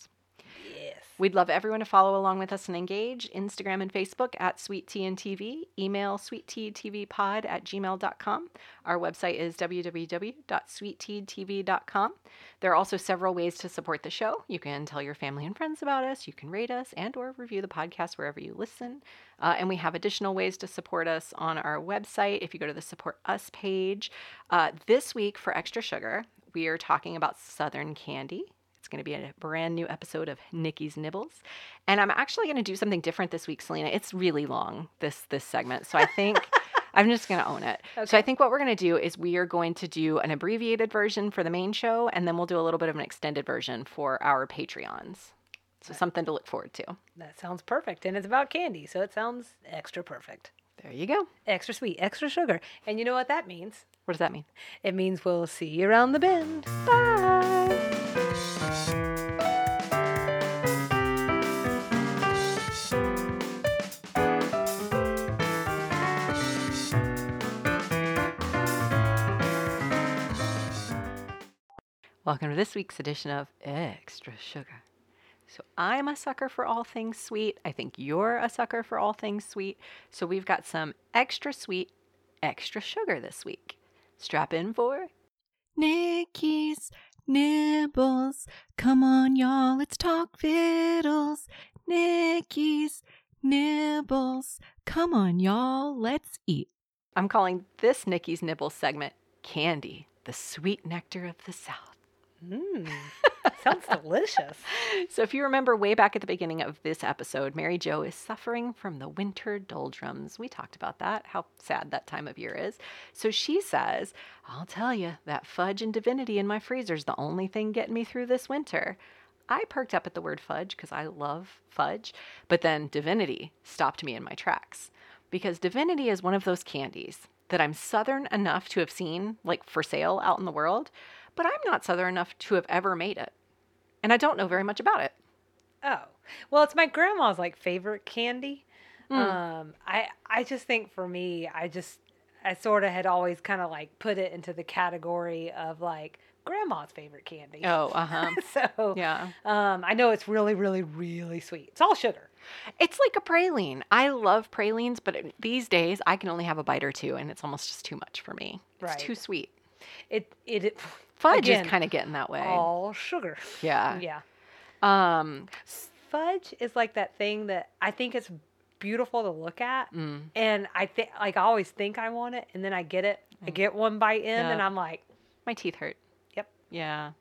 Speaker 2: We'd love everyone to follow along with us and engage. Instagram and Facebook at Sweet Tea and TV. Email sweetteatvpod at gmail.com. Our website is www.sweetteatv.com. There are also several ways to support the show. You can tell your family and friends about us. You can rate us and or review the podcast wherever you listen. Uh, and we have additional ways to support us on our website. If you go to the Support Us page, uh, this week for Extra Sugar, we are talking about Southern Candy. It's going to be a brand new episode of Nikki's Nibbles, and I'm actually going to do something different this week, Selena. It's really long this this segment, so I think I'm just going to own it. So I think what we're going to do is we are going to do an abbreviated version for the main show, and then we'll do a little bit of an extended version for our Patreons. So something to look forward to.
Speaker 1: That sounds perfect. And it's about candy, so it sounds extra perfect.
Speaker 2: There you go.
Speaker 1: Extra sweet, extra sugar. And you know what that means?
Speaker 2: What does that mean?
Speaker 1: It means we'll see you around the bend.
Speaker 2: Bye. Welcome to this week's edition of Extra Sugar. So, I'm a sucker for all things sweet. I think you're a sucker for all things sweet. So, we've got some extra sweet, extra sugar this week. Strap in for
Speaker 3: Nikki's Nibbles. Come on, y'all, let's talk fiddles. Nikki's Nibbles. Come on, y'all, let's eat.
Speaker 2: I'm calling this Nikki's Nibbles segment Candy, the sweet nectar of the South.
Speaker 1: Mm. Sounds delicious.
Speaker 2: So, if you remember way back at the beginning of this episode, Mary Jo is suffering from the winter doldrums. We talked about that, how sad that time of year is. So, she says, I'll tell you, that fudge and divinity in my freezer is the only thing getting me through this winter. I perked up at the word fudge because I love fudge, but then divinity stopped me in my tracks because divinity is one of those candies that I'm southern enough to have seen, like for sale out in the world, but I'm not southern enough to have ever made it. And I don't know very much about it.
Speaker 1: Oh, well, it's my grandma's like favorite candy.
Speaker 2: Hmm.
Speaker 1: Um, I I just think for me, I just I sort of had always kind of like put it into the category of like grandma's favorite candy.
Speaker 2: Oh, uh huh.
Speaker 1: so
Speaker 2: Yeah.
Speaker 1: um, I know it's really, really, really sweet. It's all sugar.
Speaker 2: It's like a praline. I love pralines, but it- these days I can only have a bite or two, and it's almost just too much for me. It's
Speaker 1: Right.
Speaker 2: too sweet.
Speaker 1: It it, it
Speaker 2: Fudge
Speaker 1: again,
Speaker 2: is kind of getting that way.
Speaker 1: all sugar.
Speaker 2: yeah.
Speaker 1: Yeah.
Speaker 2: Um.
Speaker 1: Fudge is like that thing that I think it's beautiful to look at.
Speaker 2: mm,
Speaker 1: And I think, like, I always think I want it, and then I get it. I get one bite in, and I'm like,
Speaker 2: my teeth hurt.
Speaker 1: Yep.
Speaker 2: Yeah.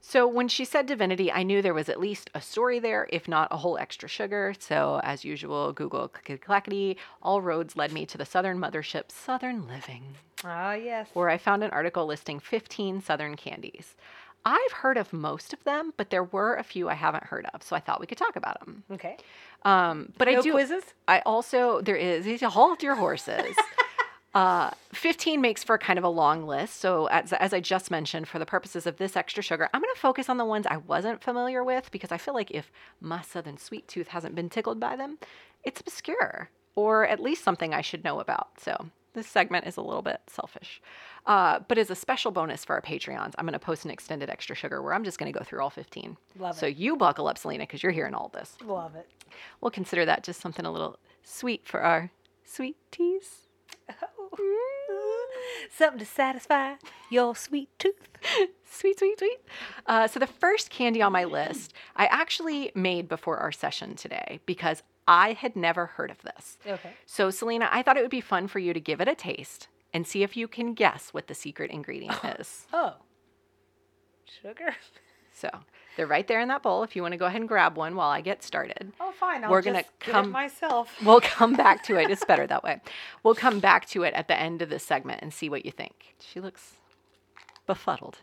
Speaker 2: So when she said divinity, I knew there was at least a story there, if not a whole extra sugar. So as usual, Google clickety clackety, all roads led me to the Southern mothership Southern Living.
Speaker 1: oh, yes.
Speaker 2: where I found an article listing 15 Southern candies. I've heard of most of them, but there were a few I haven't heard of, so I thought we could talk about them.
Speaker 1: Okay.
Speaker 2: Um, but I do.
Speaker 1: quizzes?
Speaker 2: I also there is hold your horses. uh, 15 makes for kind of a long list. So as, as I just mentioned, for the purposes of this extra sugar, I'm going to focus on the ones I wasn't familiar with because I feel like if my southern sweet tooth hasn't been tickled by them, it's obscure or at least something I should know about. So this segment is a little bit selfish. Uh, but as a special bonus for our Patreons, I'm going to post an extended extra sugar where I'm just going to go through all 15.
Speaker 1: Love it.
Speaker 2: so you buckle up, Selena, because you're hearing all this.
Speaker 1: Love it.
Speaker 2: We'll consider that just something a little sweet for our sweet teas.
Speaker 1: Something to satisfy your sweet tooth.
Speaker 2: Sweet, sweet, sweet. Uh, so the first candy on my list, I actually made before our session today because I had never heard of this.
Speaker 1: Okay.
Speaker 2: So, Selena, I thought it would be fun for you to give it a taste and see if you can guess what the secret ingredient is.
Speaker 1: Oh. Sugar?
Speaker 2: So, they're right there in that bowl if you want to go ahead and grab one while I get started.
Speaker 1: Oh, fine. I'll
Speaker 2: We're gonna
Speaker 1: just get it
Speaker 2: come-
Speaker 1: myself.
Speaker 2: We'll come back to it. It's better that way. We'll come back to it at the end of this segment and see what you think. She looks befuddled.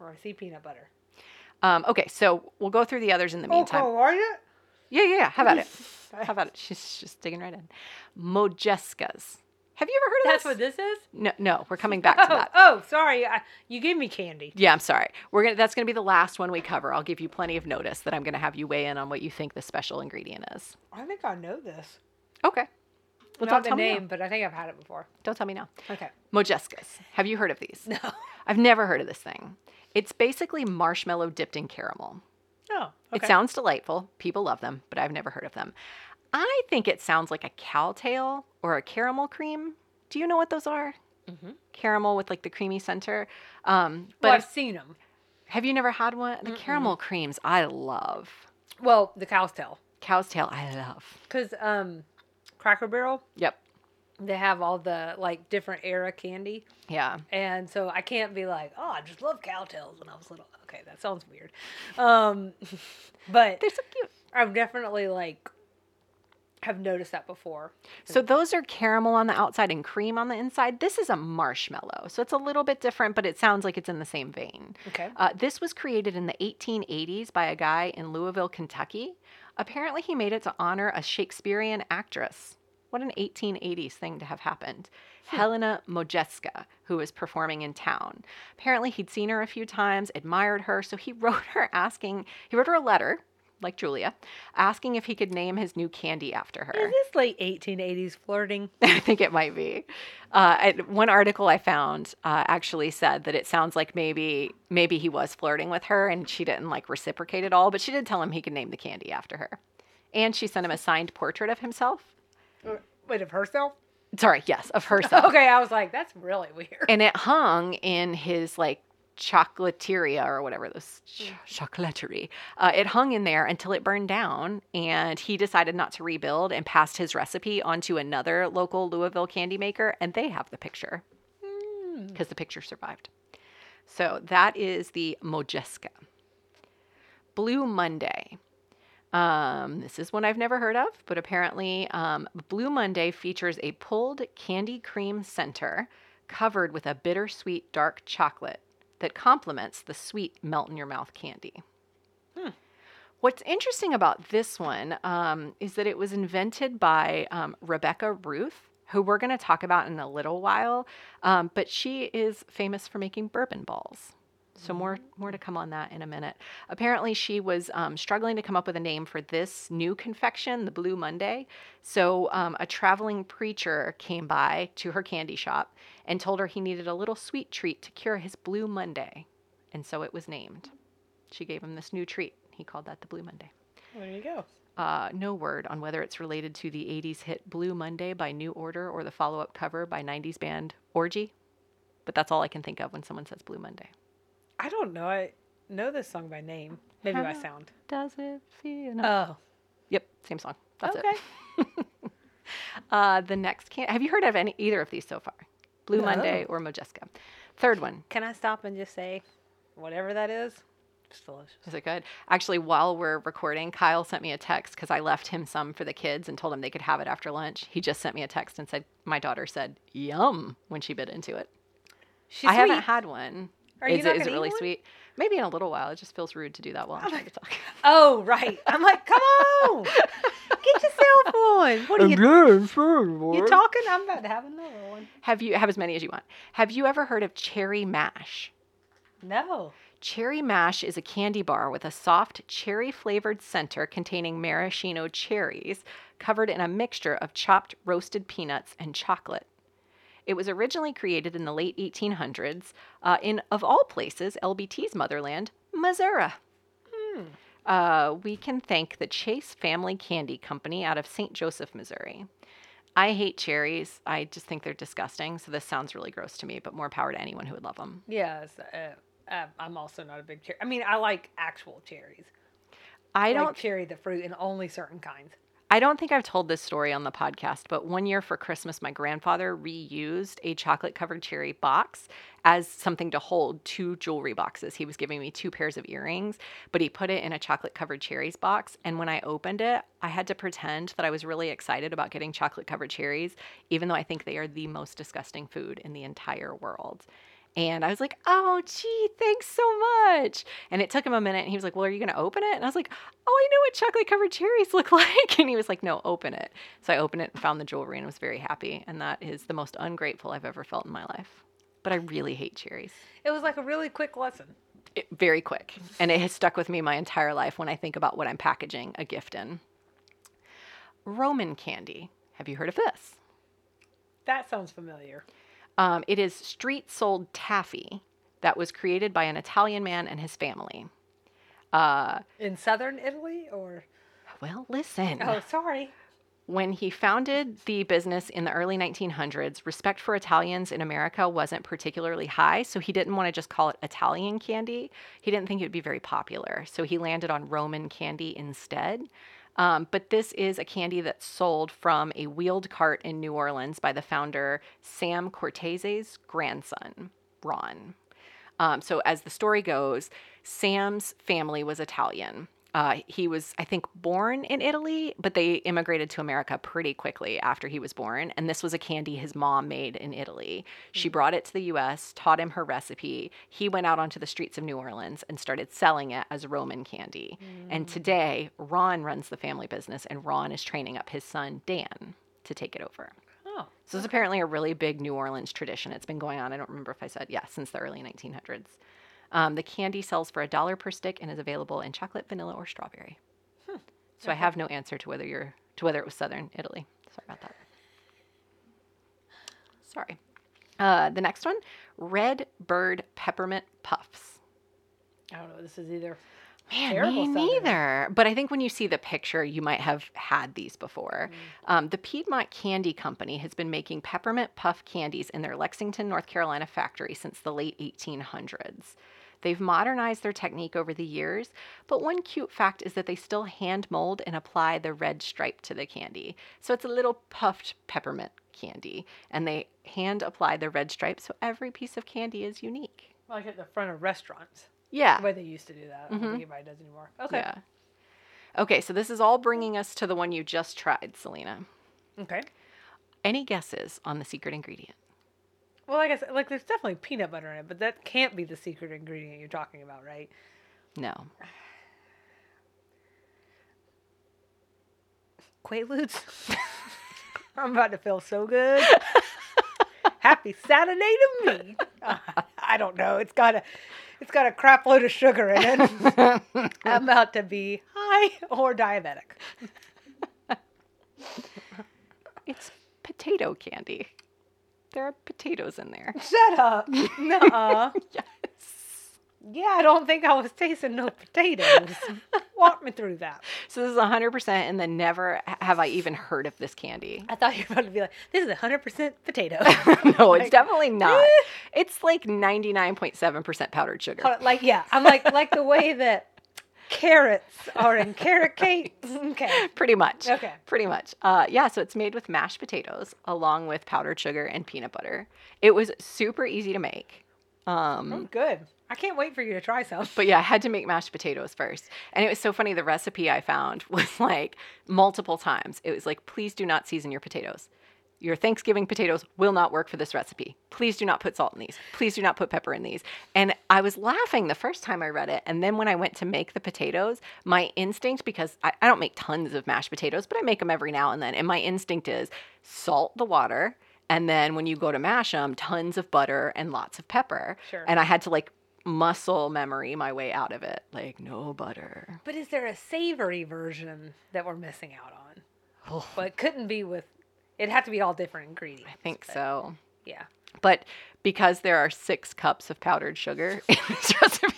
Speaker 1: Or I see peanut butter.
Speaker 2: Um, okay, so we'll go through the others in the meantime.
Speaker 1: Oh, are you?
Speaker 2: Yeah, yeah, yeah. How about it? How about it? She's just digging right in. Modjeskas. Have you ever heard of
Speaker 1: That's
Speaker 2: this?
Speaker 1: what this is?
Speaker 2: No, no. We're coming back to
Speaker 1: Oh,
Speaker 2: that.
Speaker 1: oh, sorry. I, you gave me candy.
Speaker 2: Yeah, I'm sorry. We're gonna. That's gonna be the last one we cover. I'll give you plenty of notice that I'm gonna have you weigh in on what you think the special ingredient is.
Speaker 1: I think I know this.
Speaker 2: Okay. Well,
Speaker 1: Not the name, but I think I've had it before.
Speaker 2: Don't tell me now.
Speaker 1: Okay.
Speaker 2: Modjeskas. Have you heard of these?
Speaker 1: No.
Speaker 2: I've never heard of this thing. It's basically marshmallow dipped in caramel.
Speaker 1: Oh, okay.
Speaker 2: It sounds delightful. People love them, but I've never heard of them. I think it sounds like a cowtail or a caramel cream. Do you know what those are?
Speaker 1: Mhm.
Speaker 2: Caramel with like the creamy center. Um,
Speaker 1: Well,
Speaker 2: but
Speaker 1: I've seen them.
Speaker 2: have you never had one? The caramel creams I love.
Speaker 1: Well, the cow's tail.
Speaker 2: Cow's tail I love.
Speaker 1: Because um, Cracker Barrel,
Speaker 2: Yep.
Speaker 1: they have all the like different era candy.
Speaker 2: Yeah.
Speaker 1: And so I can't be like, oh, I just love cowtails when I was little. Okay, that sounds weird. Um, but
Speaker 2: They're so cute.
Speaker 1: I've definitely like have noticed that before.
Speaker 2: So those are caramel on the outside and cream on the inside. This is a marshmallow. So it's a little bit different, but it sounds like it's in the same vein.
Speaker 1: Okay.
Speaker 2: Uh, this was created in the 1880s by a guy in Louisville, Kentucky. Apparently, he made it to honor a Shakespearean actress. What an 1880s thing to have happened. Helena Modjeska, who was performing in town. Apparently, he'd seen her a few times, admired her, so he wrote her asking, he wrote her a letter, like Julia, asking if he could name his new candy after her.
Speaker 1: Is this late 1880s flirting?
Speaker 2: I think it might be. Uh, I, one article I found uh, actually said that it sounds like maybe maybe he was flirting with her and she didn't like reciprocate at all, but she did tell him he could name the candy after her. And she sent him a signed portrait of himself.
Speaker 1: Or- Wait, of herself?
Speaker 2: Sorry, yes, of herself.
Speaker 1: Okay, I was like, that's really weird.
Speaker 2: And it hung in his like chocolateria or whatever this ch- chocolaterie. Uh, it hung in there until it burned down, and he decided not to rebuild and passed his recipe onto another local Louisville candy maker, and they have the picture because the picture survived. So that is the Modjeska. Blue Monday. Um, this is one I've never heard of, but apparently, um, Blue Monday features a pulled candy cream center covered with a bittersweet dark chocolate that complements the sweet melt in your mouth candy. What's interesting about this one um, is that it was invented by um, Rebecca Ruth, who we're going to talk about in a little while. Um, but she is famous for making bourbon balls. So more more to come on that in a minute. Apparently, she was um, struggling to come up with a name for this new confection, the Blue Monday. So um, a traveling preacher came by to her candy shop and told her he needed a little sweet treat to cure his Blue Monday, and so it was named. She gave him this new treat. He called that the Blue Monday.
Speaker 1: There you go.
Speaker 2: Uh, no word on whether it's related to the 80s hit Blue Monday by New Order or the follow up cover by 90s band Orgy, but that's all I can think of when someone says Blue Monday.
Speaker 1: I don't know. I know this song by name. Maybe by sound.
Speaker 2: Does it feel? No.
Speaker 1: Oh.
Speaker 2: yep, same song. That's
Speaker 1: okay.
Speaker 2: it. Uh, the next can have you heard of any either of these so far? Blue Monday or Modjeska? Third one.
Speaker 1: Can I stop and just say, whatever that is, it's delicious.
Speaker 2: Is it good? Actually, while we're recording, Kyle sent me a text because I left him some for the kids and told him they could have it after lunch. He just sent me a text and said, My daughter said, Yum, when she bit into it.
Speaker 1: She's
Speaker 2: I haven't had one.
Speaker 1: Are
Speaker 2: is
Speaker 1: you not
Speaker 2: it, is it really
Speaker 1: one?
Speaker 2: Sweet? Maybe in a little while. It just feels rude to do that while I'm trying to talk.
Speaker 1: Oh, right. I'm like, come on. Get yourself one. What are you, doing? you talking? I'm about to have another one.
Speaker 2: Have you have as many as you want? Have you ever heard of cherry mash?
Speaker 1: No.
Speaker 2: Cherry Mash is a candy bar with a soft cherry flavored center containing maraschino cherries covered in a mixture of chopped roasted peanuts and chocolate. It was originally created in the late 1800s uh, in, of all places, LBT's motherland, Missouri. Uh, we can thank the Chase Family Candy Company out of St. Joseph, Missouri. I hate cherries. I just think they're disgusting. So this sounds really gross to me, but more power to anyone who would love them.
Speaker 1: Yes. Uh, uh, I'm also not a big cherry. I mean, I like actual cherries.
Speaker 2: I
Speaker 1: I
Speaker 2: don't
Speaker 1: like cherry the fruit and only certain kinds.
Speaker 2: I don't think I've told this story on the podcast, but one year for Christmas, my grandfather reused a chocolate covered cherry box as something to hold two jewelry boxes. He was giving me two pairs of earrings, but he put it in a chocolate covered cherries box. And when I opened it, I had to pretend that I was really excited about getting chocolate covered cherries, even though I think they are the most disgusting food in the entire world. And I was like, oh, gee, thanks so much. And it took him a minute. And he was like, well, are you going to open it? And I was like, oh, I know what chocolate covered cherries look like. And he was like, no, open it. So I opened it and found the jewelry and was very happy. And that is the most ungrateful I've ever felt in my life. But I really hate cherries.
Speaker 1: It was like a really quick lesson.
Speaker 2: It, very quick. And it has stuck with me my entire life when I think about what I'm packaging a gift in. Roman candy. Have you heard of this?
Speaker 1: That sounds familiar.
Speaker 2: Um, it is street sold taffy that was created by an Italian man and his family. Uh,
Speaker 1: In southern Italy or?
Speaker 2: well, listen.
Speaker 1: Oh, sorry.
Speaker 2: When he founded the business in the early 1900s, respect for Italians in America wasn't particularly high, so he didn't want to just call it Italian candy. He didn't think it would be very popular, so he landed on Roman candy instead. Um, but this is a candy that's sold from a wheeled cart in New Orleans by the founder Sam Cortese's grandson, Ron. Um, so, as the story goes, Sam's family was Italian. Uh, he was, I think, born in Italy, but they immigrated to America pretty quickly after he was born. And this was a candy his mom made in Italy. She brought it to the US, taught him her recipe. He went out onto the streets of New Orleans and started selling it as Roman candy. And today, Ron runs the family business, and Ron is training up his son, Dan, to take it over.
Speaker 1: Oh.
Speaker 2: So it's apparently a really big New Orleans tradition. It's been going on, I don't remember if I said, yeah, since the early 1900s. Um, the candy sells for a dollar per stick and is available in chocolate, vanilla, or strawberry. So I have no answer to whether you're to whether it was Southern Italy. Sorry about that. Sorry. Uh, the next one, red bird peppermint puffs.
Speaker 1: I don't know. This is either.
Speaker 2: Man,
Speaker 1: Terrible
Speaker 2: me
Speaker 1: Southern.
Speaker 2: neither. But I think when you see the picture, you might have had these before. Um, the Piedmont Candy Company has been making peppermint puff candies in their Lexington, North Carolina factory since the late 1800s. They've modernized their technique over the years, but one cute fact is that they still hand mold and apply the red stripe to the candy. So it's a little puffed peppermint candy, and they hand apply the red stripe so every piece of candy is unique.
Speaker 1: Like at the front of restaurants.
Speaker 2: Yeah.
Speaker 1: The way they used to do that. I don't think mm-hmm. anybody does anymore. Okay.
Speaker 2: Yeah. Okay, so this is all bringing us to the one you just tried, Selena.
Speaker 1: Okay.
Speaker 2: Any guesses on the secret ingredient?
Speaker 1: Well, like I said, like there's definitely peanut butter in it, but that can't be the secret ingredient you're talking about, right?
Speaker 2: No.
Speaker 1: Quaaludes. I'm about to feel so good. Happy Saturday to me. Uh, I don't know. It's got a, it's got a crap load of sugar in it. I'm about to be high or diabetic.
Speaker 2: It's potato candy. There are potatoes in there.
Speaker 1: Shut up. Nuh-uh.
Speaker 2: yes.
Speaker 1: Yeah, I don't think I was tasting no potatoes. Walk me through that.
Speaker 2: So this is 100% and then never have I even heard of this candy.
Speaker 1: I thought you were about to be like, this is 100% potato.
Speaker 2: no, it's
Speaker 1: Like,
Speaker 2: definitely not. It's like 99.7% powdered sugar.
Speaker 1: Like, yeah, I'm like, like the way that carrots are in carrot cake. Okay.
Speaker 2: Pretty much.
Speaker 1: Okay.
Speaker 2: Pretty much. Uh, yeah, so it's made with mashed potatoes along with powdered sugar and peanut butter. It was super easy to make. Um,
Speaker 1: Oh, good. I can't wait for you to try some.
Speaker 2: But yeah, I had to make mashed potatoes first. And it was so funny. The recipe I found was like multiple times. It was like, please do not season your potatoes. Your Thanksgiving potatoes will not work for this recipe. Please do not put salt in these. Please do not put pepper in these. And I was laughing the first time I read it. And then when I went to make the potatoes, my instinct, because I, I don't make tons of mashed potatoes, but I make them every now and then. And my instinct is salt the water. And then when you go to mash them, tons of butter and lots of pepper.
Speaker 1: Sure.
Speaker 2: And I had to like muscle memory my way out of it. Like, no butter.
Speaker 1: But is there a savory version that we're missing out on?
Speaker 2: Oh,
Speaker 1: But couldn't be with, it'd have to be all different ingredients.
Speaker 2: I think so.
Speaker 1: Yeah.
Speaker 2: But because there are six cups of powdered sugar in this recipe,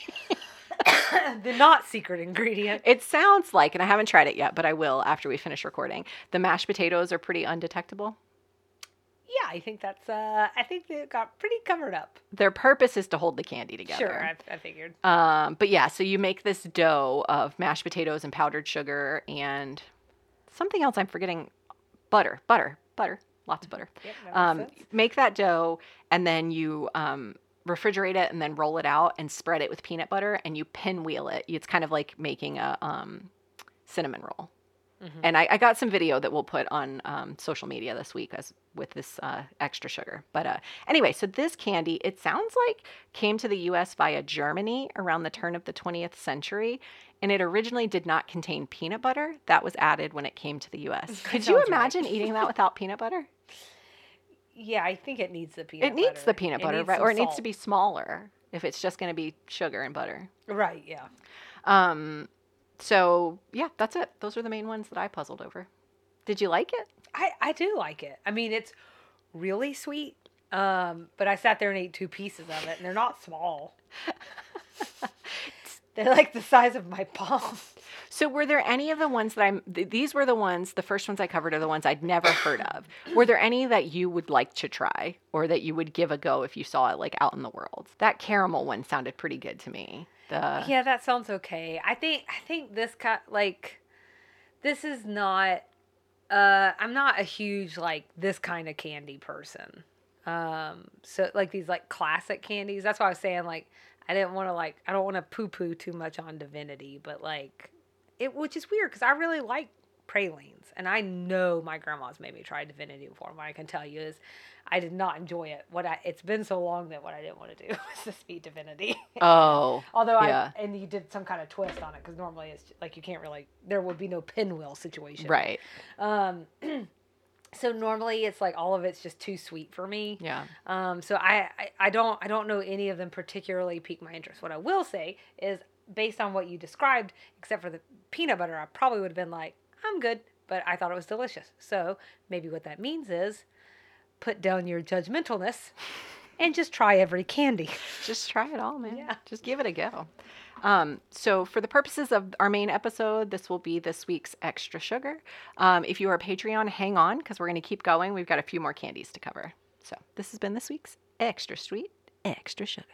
Speaker 1: the not secret ingredient.
Speaker 2: it sounds like, and I haven't tried it yet, but I will after we finish recording. The mashed potatoes are pretty undetectable.
Speaker 1: Yeah, I think that's, uh, I think they got pretty covered up.
Speaker 2: Their purpose is to hold the candy together.
Speaker 1: Sure, I, I figured.
Speaker 2: Um, but yeah, so you make this dough of mashed potatoes and powdered sugar and something else I'm forgetting butter, butter, butter, lots of butter.
Speaker 1: Yep, that
Speaker 2: Um, make that dough and then you um, refrigerate it and then roll it out and spread it with peanut butter and you pinwheel it. It's kind of like making a um, cinnamon roll.
Speaker 1: Mhm.
Speaker 2: And I, I got some video that we'll put on um, social media this week as with this uh, extra sugar. But uh, anyway, so this candy, it sounds like came to the U.S. via Germany around the turn of the 20th century, and it originally did not contain peanut butter. That was added when it came to the U.S. Could you
Speaker 1: Sounds right.
Speaker 2: imagine eating that without peanut butter?
Speaker 1: Yeah, I think it needs the peanut butter.
Speaker 2: it needs
Speaker 1: butter.
Speaker 2: the peanut butter, right? Or it needs to be smaller if it's just going to be sugar and butter.
Speaker 1: Right, yeah.
Speaker 2: Um, so yeah, that's it. Those are the main ones that I puzzled over. Did you like it?
Speaker 1: I, I do like it. I mean, it's really sweet. Um, but I sat there and ate two pieces of it, and they're not small. they're like the size of my palm.
Speaker 2: So were there any of the ones that I'm th- these were the ones the first ones I covered are the ones I'd never heard of. Were there any that you would like to try or that you would give a go if you saw it like out in the world? That caramel one sounded pretty good to me. The
Speaker 1: yeah, that sounds okay. I think I think this kind like this is not. Uh, I'm not a huge like this kind of candy person. Um, so like these like classic candies. That's why I was saying like I didn't want to like I don't want to poo poo too much on divinity, but like it, which is weird because I really like pralines, and I know my grandma's made me try divinity before. What I can tell you is, I did not enjoy it. What I it's been so long that what I didn't want to do was to speed divinity.
Speaker 2: Oh.
Speaker 1: Although
Speaker 2: yeah.
Speaker 1: I and you did some kind of twist on it because normally it's like you can't really there would be no pinwheel situation.
Speaker 2: Right.
Speaker 1: Um. so normally it's like all of it's just too sweet for me.
Speaker 2: Yeah.
Speaker 1: Um. So I, I I don't I don't know any of them particularly pique my interest. What I will say is based on what you described, except for the peanut butter, I probably would have been like I'm good, but I thought it was delicious. So maybe what that means is put down your judgmentalness and just try every candy.
Speaker 2: Just try it all, man.
Speaker 1: Yeah.
Speaker 2: Just give it a go. Um, so, for the purposes of our main episode, this will be this week's extra sugar. Um, if you are a Patreon, hang on because we're going to keep going. We've got a few more candies to cover. So, this has been this week's extra sweet, extra sugar.